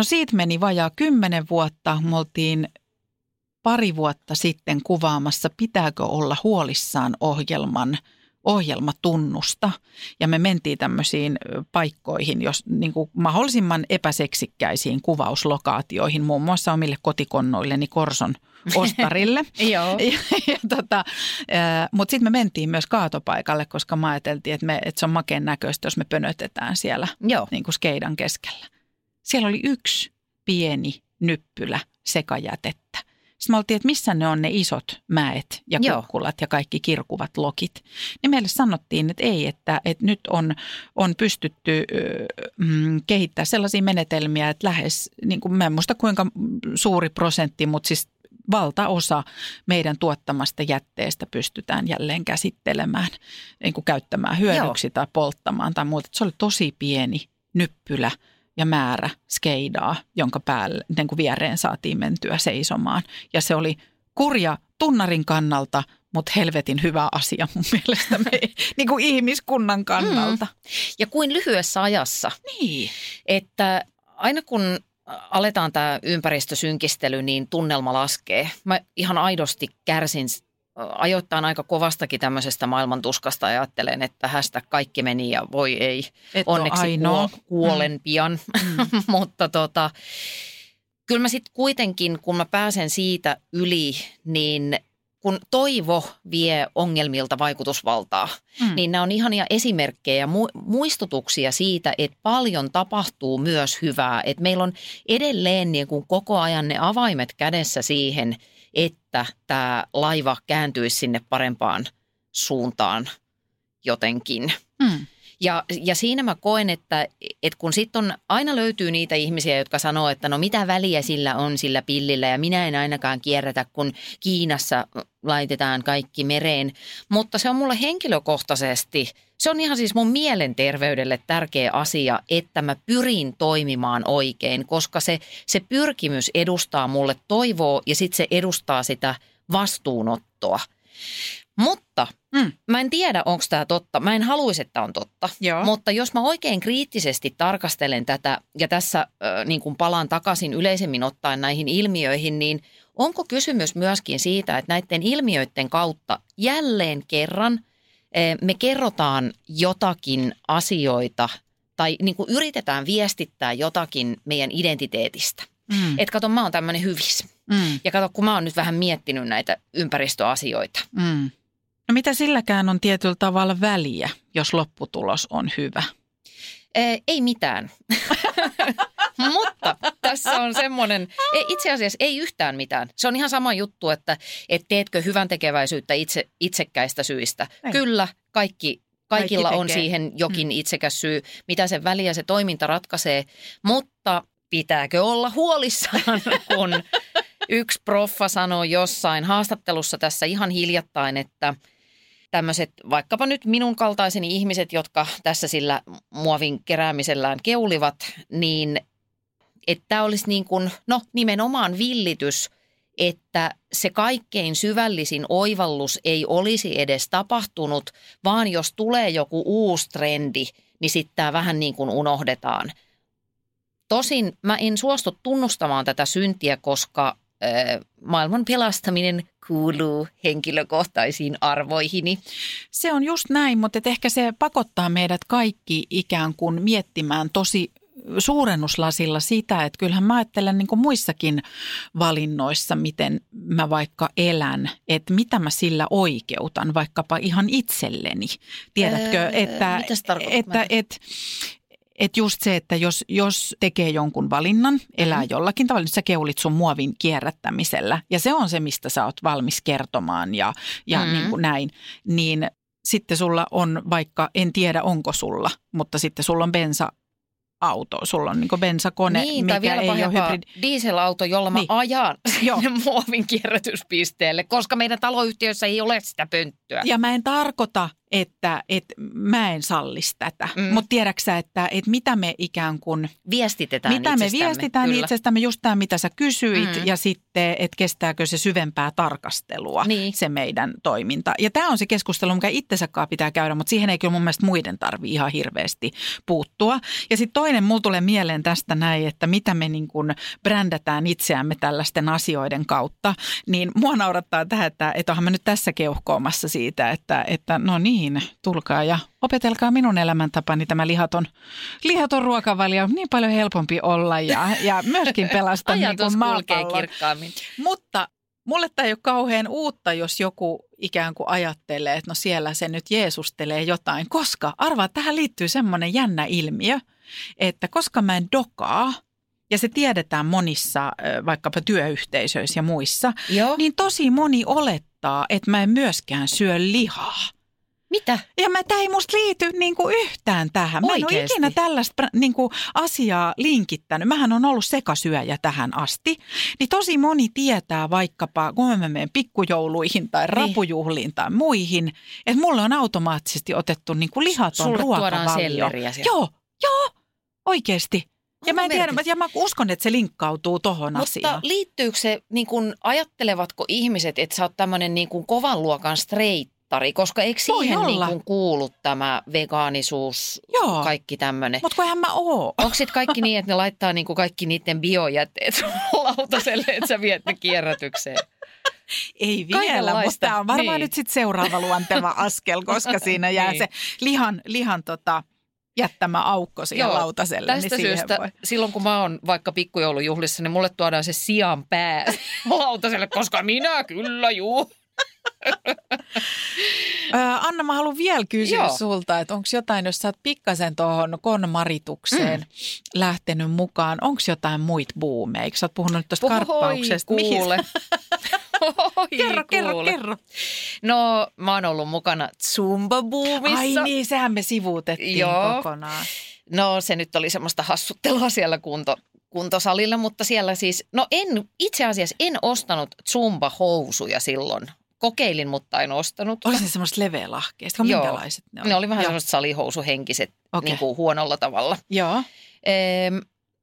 [SPEAKER 3] No siitä meni vajaa kymmenen vuotta. Me oltiin pari vuotta sitten kuvaamassa Pitääkö olla huolissaan ohjelman ohjelmatunnusta. Ja me mentiin tämmöisiin paikkoihin, jos niin kuin mahdollisimman epäseksikkäisiin kuvauslokaatioihin, muun muassa omille kotikonnoilleni Korson ostarille.
[SPEAKER 2] Joo.
[SPEAKER 3] Ja, ja tota, mutta sitten me mentiin myös kaatopaikalle, koska mä ajateltiin, että, me, että se on makeen näköistä, jos me pönötetään siellä
[SPEAKER 2] Joo.
[SPEAKER 3] niin kuin skeidan keskellä. Siellä oli yksi pieni nyppylä sekajätettä. Sitten me oltiin, että missä ne on ne isot mäet ja
[SPEAKER 2] Joo.
[SPEAKER 3] kukkulat ja kaikki kirkuvat lokit. Niin meille sanottiin, että ei, että, että nyt on, on pystytty mm, kehittämään sellaisia menetelmiä, että lähes, niin kuin, mä en muista kuinka suuri prosentti, mutta siis valtaosa meidän tuottamasta jätteestä pystytään jälleen käsittelemään, niin kuin käyttämään hyödyksi tai polttamaan tai muuta. Se oli tosi pieni nyppylä ja määrä skeidaa, jonka päälle, niin kuin viereen saatiin mentyä seisomaan. Ja se oli kurja tunnarin kannalta, mutta helvetin hyvä asia mun mielestä me, niin kuin ihmiskunnan kannalta.
[SPEAKER 2] Ja kuin lyhyessä ajassa.
[SPEAKER 3] Niin.
[SPEAKER 2] että aina kun aletaan tämä ympäristösynkistely, niin tunnelma laskee. Mä ihan aidosti kärsin ajoittain aika kovastakin tämmöisestä maailmantuskasta ja ajattelen, että hästä kaikki meni ja voi ei.
[SPEAKER 3] Et
[SPEAKER 2] Onneksi
[SPEAKER 3] ainoa.
[SPEAKER 2] kuo- kuolen pian, mutta tota, kyllä mä sitten kuitenkin, kun mä pääsen siitä yli, niin kun toivo vie ongelmilta vaikutusvaltaa,
[SPEAKER 3] Mm.
[SPEAKER 2] mm. niin nämä on ihania esimerkkejä ja mu- muistutuksia siitä, että paljon tapahtuu myös hyvää. Että meillä on edelleen niin kuin koko ajan ne avaimet kädessä siihen, että tämä laiva kääntyisi sinne parempaan suuntaan jotenkin.
[SPEAKER 3] Mm.
[SPEAKER 2] Ja, ja siinä mä koen, että, että kun sitten on, aina löytyy niitä ihmisiä, jotka sanoo, että no mitä väliä sillä on sillä pillillä ja minä en ainakaan kierrätä, kun Kiinassa laitetaan kaikki mereen. Mutta se on mulle henkilökohtaisesti, se on ihan siis mun mielenterveydelle tärkeä asia, että mä pyrin toimimaan oikein, koska se, se pyrkimys edustaa mulle toivoa ja sitten se edustaa sitä vastuunottoa. Mutta
[SPEAKER 3] Mm.
[SPEAKER 2] mä en tiedä, onko tämä totta. Mä en haluaisi, että on totta.
[SPEAKER 3] Joo.
[SPEAKER 2] Mutta jos mä oikein kriittisesti tarkastelen tätä ja tässä äh, niin kuin palaan takaisin yleisemmin ottaen näihin ilmiöihin, niin onko kysymys myöskin siitä, että näiden ilmiöiden kautta jälleen kerran äh, me kerrotaan jotakin asioita tai niin kuin yritetään viestittää jotakin meidän identiteetistä.
[SPEAKER 3] Mm.
[SPEAKER 2] Että kato, mä oon tämmöinen hyvis.
[SPEAKER 3] Mm.
[SPEAKER 2] Ja kato, kun mä oon nyt vähän miettinyt näitä ympäristöasioita.
[SPEAKER 3] Mm. No mitä silläkään on tietyllä tavalla väliä, jos lopputulos on hyvä?
[SPEAKER 2] Ei mitään. Mutta tässä on semmoinen, ei, itse asiassa ei yhtään mitään. Se on ihan sama juttu, että et teetkö hyvän tekeväisyyttä itse, itsekkäistä syistä.
[SPEAKER 3] Ei.
[SPEAKER 2] Kyllä, kaikki, kaikilla
[SPEAKER 3] Kaikki
[SPEAKER 2] on siihen jokin itsekäs syy, mitä sen väliä se toiminta ratkaisee. Mutta pitääkö olla huolissaan, kun yksi proffa sanoi jossain haastattelussa tässä ihan hiljattain, että tämmöiset vaikkapa nyt minun kaltaiseni ihmiset, jotka tässä sillä muovin keräämisellään keulivat, niin että tämä olisi niin kuin, no nimenomaan villitys, että se kaikkein syvällisin oivallus ei olisi edes tapahtunut, vaan jos tulee joku uusi trendi, niin sitten tämä vähän niin kuin unohdetaan. Tosin mä en suostu tunnustamaan tätä syntiä, koska maailman pelastaminen kuuluu henkilökohtaisiin arvoihini.
[SPEAKER 3] Se on just näin, mutta ehkä se pakottaa meidät kaikki ikään kuin miettimään tosi suurennuslasilla sitä, että kyllähän mä ajattelen niin kuin muissakin valinnoissa, miten mä vaikka elän, että mitä mä sillä oikeutan vaikkapa ihan itselleni. Tiedätkö,
[SPEAKER 2] Öö,
[SPEAKER 3] että, että,
[SPEAKER 2] en-
[SPEAKER 3] että, että just se, että jos, jos tekee jonkun valinnan, elää
[SPEAKER 2] Mhm.
[SPEAKER 3] jollakin tavalla, nyt sä keulit sun muovin kierrättämisellä ja se on se, mistä sä oot valmis kertomaan ja, ja
[SPEAKER 2] Mhm.
[SPEAKER 3] niin kuin näin, niin sitten sulla on vaikka, en tiedä onko sulla, mutta sitten sulla on bensa auto, sulla on niin bensakone,
[SPEAKER 2] niin,
[SPEAKER 3] mikä
[SPEAKER 2] tai vielä
[SPEAKER 3] ei ole hybridi.
[SPEAKER 2] dieselauto, jolla mä
[SPEAKER 3] Niin.
[SPEAKER 2] ajan
[SPEAKER 3] Joo.
[SPEAKER 2] muovin kierrätyspisteelle, koska meidän taloyhtiössä ei ole sitä pönttöä.
[SPEAKER 3] Ja mä en tarkoita, että, että mä en sallisi tätä,
[SPEAKER 2] Mm.
[SPEAKER 3] mutta tiedäksä, että, että mitä me ikään kuin,
[SPEAKER 2] Viestitetään
[SPEAKER 3] mitä me viestitään
[SPEAKER 2] kyllä.
[SPEAKER 3] itsestämme, just tämä mitä sä kysyit
[SPEAKER 2] mm.
[SPEAKER 3] ja sitten, että kestääkö se syvempää tarkastelua,
[SPEAKER 2] Niin.
[SPEAKER 3] se meidän toiminta. Ja tämä on se keskustelu, mikä itsensäkaan pitää käydä, mutta siihen ei kyllä mun mielestä muiden tarvi ihan hirveästi puuttua. Ja sitten toinen, mulla tulee mieleen tästä näin, että mitä me niin kuin brändätään itseämme tällaisten asioiden kautta, niin mua naurattaa tähän, että, että onhan mä nyt tässä keuhkoomassa siitä, että, että no niin, tulkaa ja opetelkaa minun elämäntapani tämä lihaton, lihaton ruokavalio. Niin paljon helpompi olla ja, ja myöskin pelastaa niin kuin
[SPEAKER 2] kirkkaammin.
[SPEAKER 3] Mutta mulle tämä ei ole kauhean uutta, jos joku ikään kuin ajattelee, että no siellä se nyt jeesustelee jotain, koska arvaa, tähän liittyy semmoinen jännä ilmiö, että koska mä en dokaa, ja se tiedetään monissa vaikkapa työyhteisöissä ja muissa,
[SPEAKER 2] Joo.
[SPEAKER 3] niin tosi moni olettaa, että mä en myöskään syö lihaa.
[SPEAKER 2] Mitä?
[SPEAKER 3] Ja mä, tämä ei musta liity niin kuin yhtään tähän. Mä en ole
[SPEAKER 2] Oikeesti?
[SPEAKER 3] ikinä tällaista niin kuin asiaa linkittänyt. Mähän on ollut sekasyöjä tähän asti. Niin tosi moni tietää vaikkapa, kun mä menen pikkujouluihin tai rapujuhliin tai muihin, että mulle on automaattisesti otettu niin kuin lihaton
[SPEAKER 2] Sulle
[SPEAKER 3] ruokavalio. Joo, joo, oikeasti. Ja mä en tiedä, ja mä uskon, että se linkkautuu tohon
[SPEAKER 2] Mutta
[SPEAKER 3] asiaan.
[SPEAKER 2] liittyykö se, niin kun, ajattelevatko ihmiset, että sä oot tämmöinen niin kun kovan luokan streittari, koska eikö siihen niin kuulu tämä vegaanisuus,
[SPEAKER 3] Joo.
[SPEAKER 2] kaikki tämmöinen?
[SPEAKER 3] Mutta kun mä oo.
[SPEAKER 2] Onko sitten kaikki niin, että ne laittaa niin kuin kaikki niiden biojätteet lautaselle, että sä viet ne kierrätykseen?
[SPEAKER 3] Ei vielä, mutta tämä on varmaan
[SPEAKER 2] Niin.
[SPEAKER 3] nyt sitten seuraava luonteva askel, koska siinä jää
[SPEAKER 2] Niin.
[SPEAKER 3] se lihan, lihan tota, jättämä aukko siihen
[SPEAKER 2] Joo,
[SPEAKER 3] lautaselle.
[SPEAKER 2] Tästä
[SPEAKER 3] niin
[SPEAKER 2] syystä
[SPEAKER 3] voi.
[SPEAKER 2] silloin kun mä oon vaikka pikkujoulujuhlissa, niin mulle tuodaan se sian pää lautaselle, koska minä kyllä juu.
[SPEAKER 3] Anna, mä haluan vielä kysyä
[SPEAKER 2] Joo.
[SPEAKER 3] Sulta, että onko jotain, jos sä oot pikkasen tuohon konmaritukseen mm. lähtenyt mukaan, onko jotain muita buumeja? Eikö sä oot puhunut nyt tuosta karppauksesta?
[SPEAKER 2] Kuule. Oi,
[SPEAKER 3] Kerro, kerro,
[SPEAKER 2] kuule.
[SPEAKER 3] kerro.
[SPEAKER 2] No, mä oon ollut mukana Zumba-buumissa.
[SPEAKER 3] Ai niin, sehän me sivuutettiin
[SPEAKER 2] Joo.
[SPEAKER 3] kokonaan.
[SPEAKER 2] No se nyt oli semmoista hassuttelua siellä kunto, kuntosalilla, mutta siellä siis, no en, itse asiassa en ostanut Zumba-housuja silloin. Kokeilin, mutta en ostanut.
[SPEAKER 3] Oli se semmoista leveälahkeista?
[SPEAKER 2] Joo.
[SPEAKER 3] Minkälaiset ne oli?
[SPEAKER 2] Ne oli vähän
[SPEAKER 3] Joo.
[SPEAKER 2] semmoiset salihousuhenkiset
[SPEAKER 3] Okei.
[SPEAKER 2] niin kuin huonolla tavalla.
[SPEAKER 3] Joo.
[SPEAKER 2] Ehm,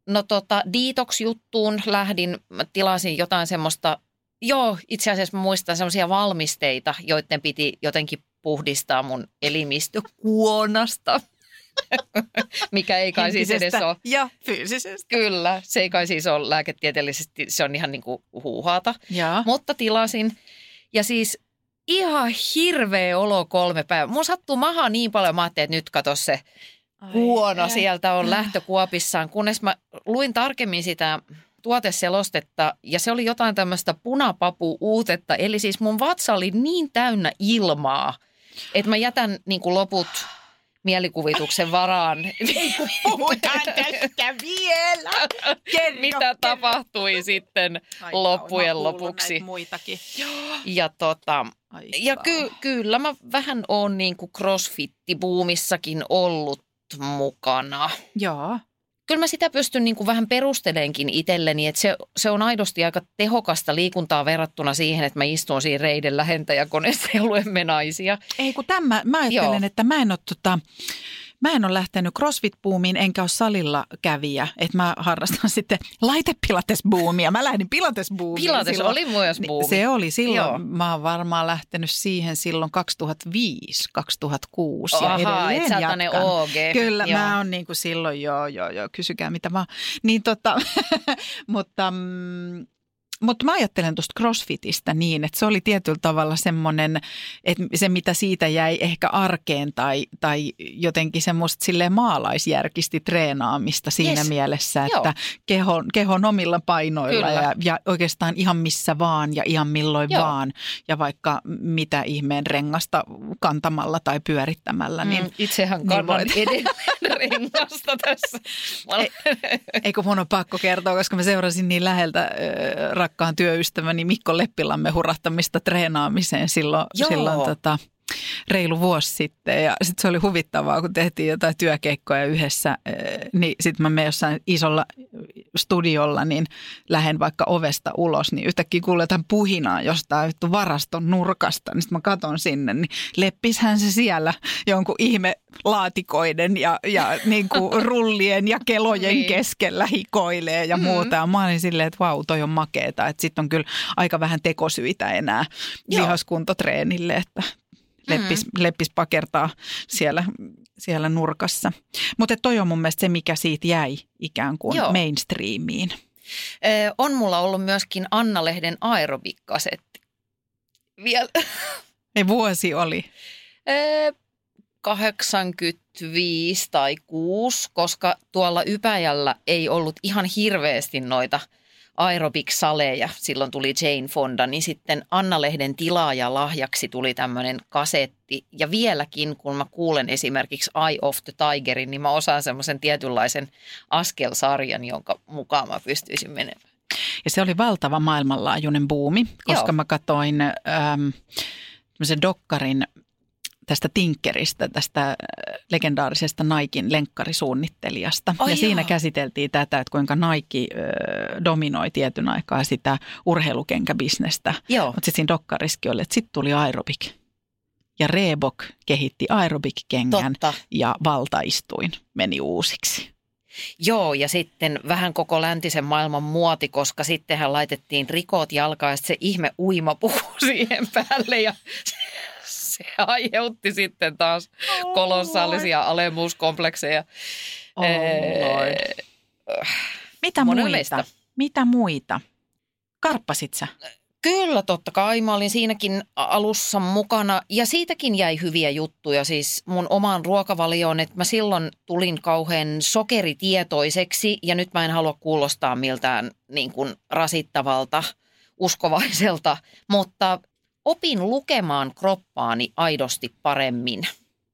[SPEAKER 2] no tota, detox-juttuun lähdin, mä tilasin jotain semmoista, joo itse asiassa mä muistan semmoisia valmisteita, joiden piti jotenkin puhdistaa mun elimistö kuonasta. Mikä ei kai siis edes ole.
[SPEAKER 3] Ja fyysisestä.
[SPEAKER 2] Kyllä, se ei kai siis ole lääketieteellisesti, se on ihan niin kuin huuhaata.
[SPEAKER 3] Joo.
[SPEAKER 2] Mutta tilasin ja siis ihan hirveä olo kolme päivää. Mun sattuu maha niin paljon, mä ajattelin, että nyt kato se
[SPEAKER 3] Ai
[SPEAKER 2] huono
[SPEAKER 3] ei.
[SPEAKER 2] sieltä on lähtökuopissaan, kunnes mä luin tarkemmin sitä tuoteselostetta ja se oli jotain tämmöistä punapapu uutetta. Eli siis mun vatsa oli niin täynnä ilmaa, että mä jätän niin kuin loput mielikuvituksen varaan.
[SPEAKER 3] Puhutaan tästä vielä. Kerro,
[SPEAKER 2] Mitä
[SPEAKER 3] kerro.
[SPEAKER 2] tapahtui sitten
[SPEAKER 3] Ai
[SPEAKER 2] loppujen lopuksi.
[SPEAKER 3] Muitakin.
[SPEAKER 2] Ja tota, Ja ky- kyllä mä vähän oon niin kuin crossfit-buumissakin ollut mukana.
[SPEAKER 3] Joo.
[SPEAKER 2] Kyllä mä sitä pystyn niin kuin vähän perustelenkin itselleni, että se, se on aidosti aika tehokasta liikuntaa verrattuna siihen, että mä istun siinä reiden lähentäjäkoneessa ja luemme naisia.
[SPEAKER 3] Ei kun tämä, mä ajattelen,
[SPEAKER 2] Joo.
[SPEAKER 3] että mä en ole tota, Mä en ole lähtenyt CrossFit-buumiin enkä ole salilla kävijä, että mä harrastan sitten laitepilates-buumia. Mä lähdin pilates-buumiin.
[SPEAKER 2] Pilates
[SPEAKER 3] silloin.
[SPEAKER 2] oli myös buumi.
[SPEAKER 3] Se oli silloin,
[SPEAKER 2] Joo.
[SPEAKER 3] mä oon varmaan lähtenyt siihen silloin 2005, 2006 ja
[SPEAKER 2] et
[SPEAKER 3] edelleen
[SPEAKER 2] tämmönen
[SPEAKER 3] jatkan.
[SPEAKER 2] OG.
[SPEAKER 3] Kyllä,
[SPEAKER 2] Joo.
[SPEAKER 3] mä oon niin kuin silloin, joo, joo, joo, kysykää mitä vaan. Niin tota, mutta, mm, mutta mä ajattelen tuosta CrossFitistä niin, että se oli tietyllä tavalla semmoinen, että se mitä siitä jäi ehkä arkeen tai, tai jotenkin semmoista silleen maalaisjärkisti treenaamista siinä
[SPEAKER 2] Yes.
[SPEAKER 3] mielessä,
[SPEAKER 2] Joo.
[SPEAKER 3] että kehon, kehon omilla painoilla
[SPEAKER 2] Kyllä.
[SPEAKER 3] ja, ja oikeastaan ihan missä vaan ja ihan milloin
[SPEAKER 2] Joo.
[SPEAKER 3] vaan ja vaikka mitä ihmeen rengasta kantamalla tai pyörittämällä, niin
[SPEAKER 2] Mm, itsehän
[SPEAKER 3] niin
[SPEAKER 2] kannan
[SPEAKER 3] voit.
[SPEAKER 2] edelleen rengasta tässä. Mä olen-
[SPEAKER 3] Eikö mun on pakko kertoa, koska mä seurasin niin läheltä äh, rakkaan työystäväni Mikko Leppilamme hurahtamista treenaamiseen silloin,
[SPEAKER 2] Joo.
[SPEAKER 3] silloin tota, reilu vuosi sitten. Ja sitten se oli huvittavaa, kun tehtiin jotain työkeikkoja yhdessä, niin sitten mä menen jossain isolla studiolla, niin lähden vaikka ovesta ulos, niin yhtäkkiä kuulee jotain puhinaa jostain vittu varaston nurkasta. Niin sitten mä katon sinne, niin leppishän se siellä jonkun ihme laatikoiden ja, ja niin kuin rullien ja kelojen
[SPEAKER 2] Niin.
[SPEAKER 3] keskellä hikoilee ja muuta. Ja mä olin silleen, että vau, toi on makeeta. Että sitten on kyllä aika vähän tekosyitä enää
[SPEAKER 2] Joo.
[SPEAKER 3] lihaskuntotreenille, että leppis, leppis pakertaa siellä, siellä nurkassa. Mutta toi on mun mielestä se, mikä siitä jäi ikään kuin
[SPEAKER 2] Joo.
[SPEAKER 3] mainstreamiin.
[SPEAKER 2] Ö, on mulla ollut myöskin Anna-lehden aerobikkasetti. Vielä
[SPEAKER 3] Ne vuosi oli.
[SPEAKER 2] Ö, 85 tai 6, koska tuolla Ypäjällä ei ollut ihan hirveästi noita aerobic-saleja. Silloin tuli Jane Fonda, niin sitten Anna-lehden tilaaja lahjaksi tuli tämmöinen kasetti. Ja vieläkin, kun mä kuulen esimerkiksi Eye of the Tigerin, niin mä osaan semmoisen tietynlaisen askelsarjan, jonka mukaan mä pystyisin menemään.
[SPEAKER 3] Ja se oli valtava maailmanlaajuinen buumi, koska
[SPEAKER 2] Joo.
[SPEAKER 3] mä katoin äm, dokkarin tästä Tinkeristä, tästä äh, legendaarisesta Naikin lenkkarisuunnittelijasta.
[SPEAKER 2] Ai
[SPEAKER 3] ja siinä
[SPEAKER 2] joo.
[SPEAKER 3] käsiteltiin tätä, että kuinka Nike äh, dominoi tietyn aikaa sitä urheilukenkäbisnestä. Mutta sitten siinä dokkarissakin oli, että sitten tuli aerobik. Ja Reebok kehitti aerobik-kengän
[SPEAKER 2] Totta.
[SPEAKER 3] ja valtaistuin meni uusiksi.
[SPEAKER 2] Joo, ja sitten vähän koko läntisen maailman muoti, koska sittenhän laitettiin rikot jalkaan ja se ihme uimapuku siihen päälle ja se, aiheutti sitten taas kolossaalisia alemuuskomplekseja.
[SPEAKER 3] Oh, Lord. Mitä
[SPEAKER 2] Monen
[SPEAKER 3] muita? Mitä muita? Karppasit sä?
[SPEAKER 2] Kyllä, totta kai. Mä olin siinäkin alussa mukana ja siitäkin jäi hyviä juttuja siis mun omaan ruokavalioon, että mä silloin tulin kauhean sokeritietoiseksi ja nyt mä en halua kuulostaa miltään niin kuin rasittavalta, uskovaiselta, mutta opin lukemaan kroppaani aidosti paremmin.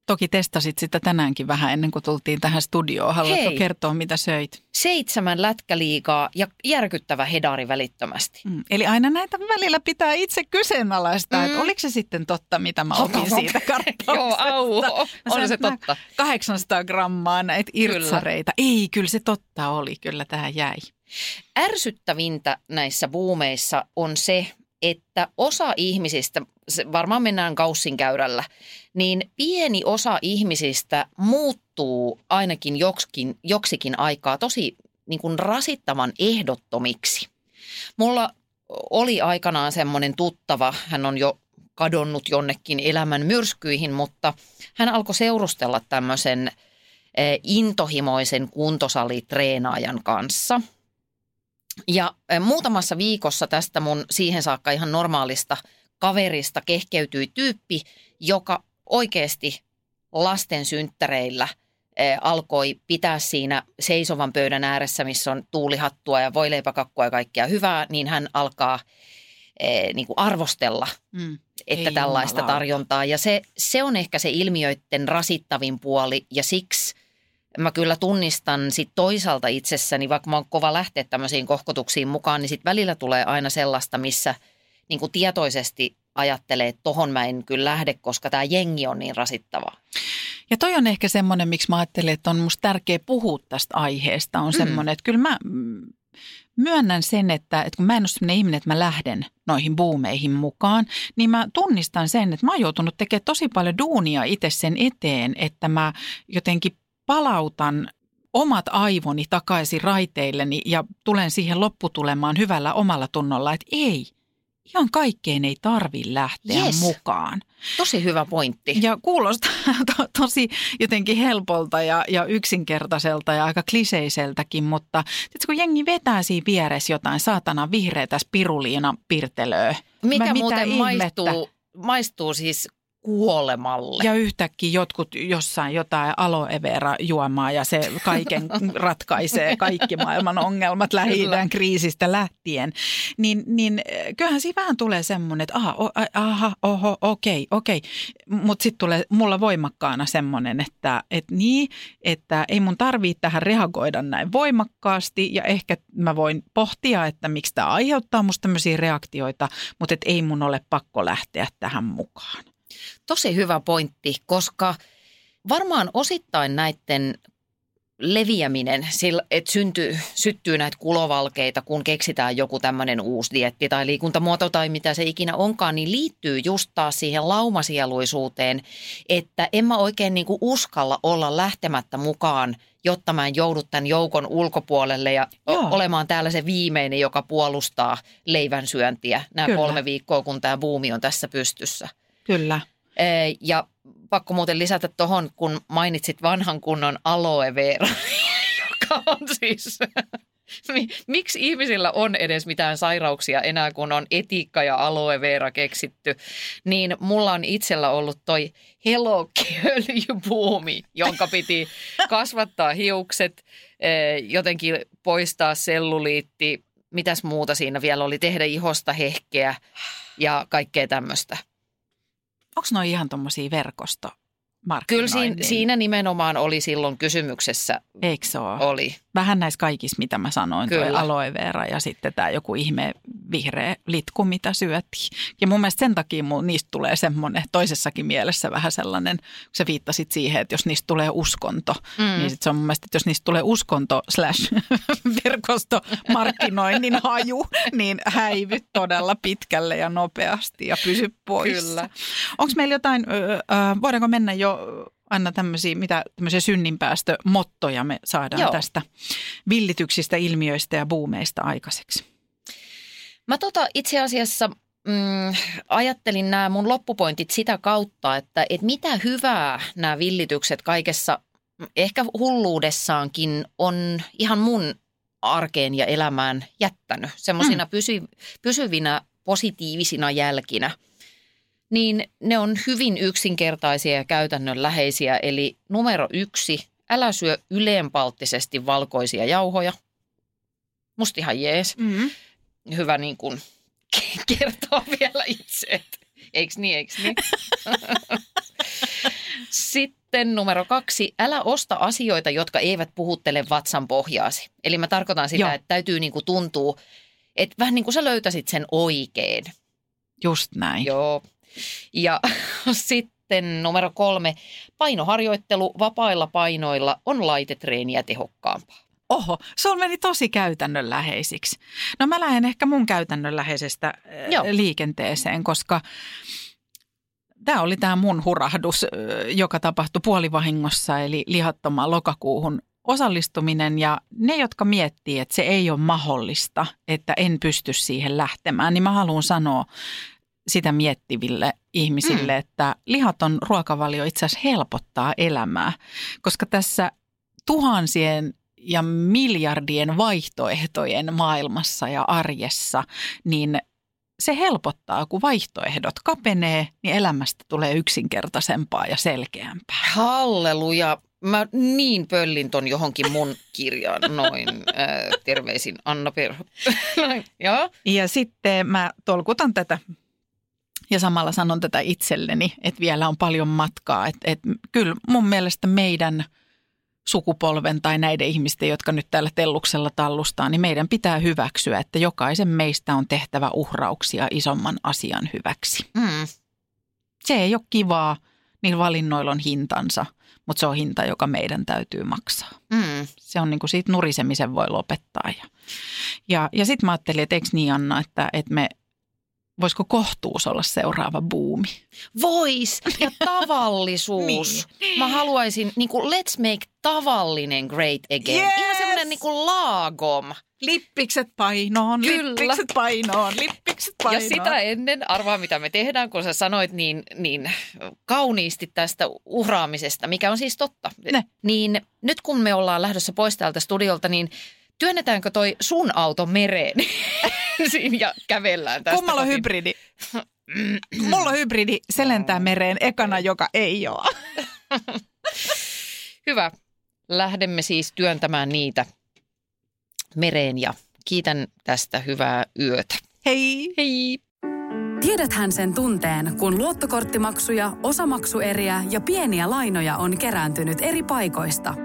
[SPEAKER 3] Toki testasit sitä tänäänkin vähän ennen kuin tultiin tähän studioon. Haluatko
[SPEAKER 2] Hei.
[SPEAKER 3] kertoa, mitä söit?
[SPEAKER 2] Seitsemän lätkäliigaa ja järkyttävä hedari välittömästi.
[SPEAKER 3] Mm. Eli aina näitä välillä pitää itse kyseenalaistaa, mm. että oliko se sitten totta, mitä mä opin
[SPEAKER 2] hop.
[SPEAKER 3] siitä karppauksesta.
[SPEAKER 2] Joo, au, on se totta.
[SPEAKER 3] 800 grammaa näitä irtsareita. Ei, kyllä se totta oli. Kyllä tähän jäi.
[SPEAKER 2] ärsyttävintä näissä buumeissa on se, että osa ihmisistä, varmaan mennään kaussin käyrällä, niin pieni osa ihmisistä muuttuu ainakin joksikin, joksikin aikaa tosi niin kuin rasittavan ehdottomiksi. Mulla oli aikanaan semmoinen tuttava, hän on jo kadonnut jonnekin elämän myrskyihin, mutta hän alkoi seurustella tämmöisen eh, intohimoisen kuntosalitreenaajan kanssa – ja eh, muutamassa viikossa tästä mun siihen saakka ihan normaalista kaverista kehkeytyi tyyppi, joka oikeasti lasten synttäreillä eh, alkoi pitää siinä seisovan pöydän ääressä, missä on tuulihattua ja voileipäkakkua ja kaikkea hyvää, niin hän alkaa eh, niin kuin arvostella
[SPEAKER 3] Mm.
[SPEAKER 2] että
[SPEAKER 3] Ei
[SPEAKER 2] tällaista
[SPEAKER 3] jumalauta.
[SPEAKER 2] tarjontaa. Ja se, se on ehkä se ilmiöiden rasittavin puoli ja siksi mä kyllä tunnistan sit toisaalta itsessäni, vaikka mä oon kova lähteä tämmöisiin kohkotuksiin mukaan, niin sit välillä tulee aina sellaista, missä niin kuin tietoisesti ajattelee, että tohon mä en kyllä lähde, koska tämä jengi on niin rasittava.
[SPEAKER 3] Ja toi on ehkä semmoinen, miksi mä ajattelen, että on musta tärkeä puhua tästä aiheesta, on
[SPEAKER 2] Mm.
[SPEAKER 3] semmoinen, että kyllä mä myönnän sen, että, että kun mä en ole semmoinen ihminen, että mä lähden noihin buumeihin mukaan, niin mä tunnistan sen, että mä oon joutunut tekemään tosi paljon duunia itse sen eteen, että mä jotenkin palautan omat aivoni takaisin raiteilleni ja tulen siihen lopputulemaan hyvällä omalla tunnolla, että ei, ihan kaikkeen ei tarvi lähteä
[SPEAKER 2] Yes.
[SPEAKER 3] mukaan.
[SPEAKER 2] Tosi hyvä pointti.
[SPEAKER 3] Ja kuulostaa to, tosi jotenkin helpolta ja, ja yksinkertaiselta ja aika kliseiseltäkin, mutta tiedätkö, kun jengi vetää siinä vieressä jotain saatana vihreätä spiruliina pirtelöä.
[SPEAKER 2] Mikä
[SPEAKER 3] Mä-
[SPEAKER 2] muuten
[SPEAKER 3] ihmettä?
[SPEAKER 2] maistuu, maistuu siis kuolemalle.
[SPEAKER 3] Ja yhtäkkiä jotkut jossain jotain aloe vera juomaa ja se kaiken ratkaisee kaikki maailman ongelmat lähi kriisistä lähtien. Niin, niin kyllähän siinä vähän tulee semmoinen, että aha, o, aha oho, okei, okei. Mutta sitten tulee mulla voimakkaana semmoinen, että et niin, että ei mun tarvitse tähän reagoida näin voimakkaasti ja ehkä mä voin pohtia, että miksi tämä aiheuttaa musta tämmöisiä reaktioita, mutta et ei mun ole pakko lähteä tähän mukaan.
[SPEAKER 2] Tosi hyvä pointti, koska varmaan osittain näiden leviäminen, että syntyy, syttyy näitä kulovalkeita, kun keksitään joku tämmöinen uusi dietti tai liikuntamuoto tai mitä se ikinä onkaan, niin liittyy just taas siihen laumasieluisuuteen, että en mä oikein niinku uskalla olla lähtemättä mukaan, jotta mä en joudu tämän joukon ulkopuolelle ja
[SPEAKER 3] Joo.
[SPEAKER 2] olemaan täällä se viimeinen, joka puolustaa leivän syöntiä nämä
[SPEAKER 3] Kyllä.
[SPEAKER 2] kolme viikkoa, kun tämä buumi on tässä pystyssä.
[SPEAKER 3] Kyllä.
[SPEAKER 2] Ja pakko muuten lisätä tuohon, kun mainitsit vanhan kunnon aloe vera, joka on siis... Mi- Miksi ihmisillä on edes mitään sairauksia enää, kun on etiikka ja aloe vera keksitty, niin mulla on itsellä ollut toi helokkiöljybuumi, jonka piti kasvattaa hiukset, jotenkin poistaa selluliitti, mitäs muuta siinä vielä oli, tehdä ihosta hehkeä ja kaikkea tämmöistä.
[SPEAKER 3] Onko noin ihan tuommoisia verkosto?
[SPEAKER 2] Kyllä siinä, siinä nimenomaan oli silloin kysymyksessä,
[SPEAKER 3] Eikö se ole?
[SPEAKER 2] oli.
[SPEAKER 3] Vähän näissä kaikissa, mitä mä sanoin, toi
[SPEAKER 2] Kyllä.
[SPEAKER 3] aloe vera ja sitten tämä joku ihme vihreä litku, mitä syötiin. Ja mun mielestä sen takia mun, niistä tulee semmoinen toisessakin mielessä vähän sellainen, kun sä viittasit siihen, että jos niistä tulee uskonto, mm. niin sit se on mun mielestä, että jos niistä tulee uskonto slash verkosto markkinoinnin haju, niin häivy todella pitkälle ja nopeasti ja pysy.
[SPEAKER 2] Kyllä.
[SPEAKER 3] Onko meillä jotain, voidaanko mennä jo aina tämmöisiä, mitä tämmöisiä synninpäästömottoja me saadaan
[SPEAKER 2] Joo.
[SPEAKER 3] tästä villityksistä, ilmiöistä ja buumeista aikaiseksi?
[SPEAKER 2] Mä tota itse asiassa mm, ajattelin nämä mun loppupointit sitä kautta, että, että mitä hyvää nämä villitykset kaikessa, mm, ehkä hulluudessaankin on ihan mun arkeen ja elämään jättänyt. Semmoisina pysy, pysyvinä positiivisina jälkinä. Niin ne on hyvin yksinkertaisia ja käytännönläheisiä. Eli numero yksi, älä syö yleenpalttisesti valkoisia jauhoja. Musta ihan jees
[SPEAKER 3] Mm.
[SPEAKER 2] hyvä niin kuin kertoa vielä itse, että eiks niin, eiks niin. Sitten numero kaksi, älä osta asioita, jotka eivät puhuttele vatsan pohjaasi. Eli mä tarkoitan sitä,
[SPEAKER 3] Joo.
[SPEAKER 2] että täytyy niin kuin tuntua, että vähän niin kuin sä löytäisit sen oikein.
[SPEAKER 3] Just näin.
[SPEAKER 2] Joo. Ja sitten numero kolme, painoharjoittelu vapailla painoilla on laitetreeniä tehokkaampaa.
[SPEAKER 3] Oho, sulla meni tosi käytännönläheisiksi. No mä lähden ehkä mun käytännönläheisestä äh,
[SPEAKER 2] Joo.
[SPEAKER 3] liikenteeseen, koska tämä oli tämä mun hurahdus, äh, joka tapahtui puolivahingossa, eli lihattomaan lokakuuhun osallistuminen ja ne, jotka miettii, että se ei ole mahdollista, että en pysty siihen lähtemään, niin mä haluan sanoa sitä miettiville ihmisille, mm. että lihaton ruokavalio itse asiassa helpottaa elämää, koska tässä tuhansien ja miljardien vaihtoehtojen maailmassa ja arjessa, niin se helpottaa, kun vaihtoehdot kapenee, niin elämästä tulee yksinkertaisempaa ja selkeämpää.
[SPEAKER 2] Halleluja. mä niin pöllin ton johonkin mun kirjaan noin. Ää, terveisin Anna Perho. Noin, Joo.
[SPEAKER 3] Ja sitten mä tolkutan tätä ja samalla sanon tätä itselleni, että vielä on paljon matkaa. Että et, kyllä mun mielestä meidän sukupolven tai näiden ihmisten, jotka nyt täällä telluksella tallustaa, niin meidän pitää hyväksyä, että jokaisen meistä on tehtävä uhrauksia isomman asian hyväksi.
[SPEAKER 2] Mm.
[SPEAKER 3] Se ei ole kivaa, niillä valinnoilla on hintansa, mutta se on hinta, joka meidän täytyy maksaa.
[SPEAKER 2] Mm.
[SPEAKER 3] Se on niin kuin siitä nurisemisen voi lopettaa. Ja, ja, ja sitten mä ajattelin, että eikö niin Anna, että, että me, voisiko kohtuus olla seuraava buumi?
[SPEAKER 2] Vois ja tavallisuus.
[SPEAKER 3] Niin.
[SPEAKER 2] Mä haluaisin, niin kuin, let's make tavallinen great again.
[SPEAKER 3] Yes!
[SPEAKER 2] Ihan semmoinen niin kuin laagom.
[SPEAKER 3] Lippikset painoon,
[SPEAKER 2] Kyllä.
[SPEAKER 3] lippikset painoon, lippikset painoon.
[SPEAKER 2] Ja sitä ennen, arvaa mitä me tehdään, kun sä sanoit niin, niin kauniisti tästä uhraamisesta, mikä on siis totta.
[SPEAKER 3] Ne.
[SPEAKER 2] Niin nyt kun me ollaan lähdössä pois täältä studiolta, niin työnnetäänkö toi sun auto mereen Siinä ja kävellään tästä
[SPEAKER 3] Kummalla on hybridi? Mulla on hybridi, se lentää mereen ekana, joka ei ole.
[SPEAKER 2] Hyvä. Lähdemme siis työntämään niitä mereen ja kiitän tästä hyvää yötä.
[SPEAKER 3] Hei!
[SPEAKER 2] Hei!
[SPEAKER 1] Tiedäthän sen tunteen, kun luottokorttimaksuja, osamaksueriä ja pieniä lainoja on kerääntynyt eri paikoista.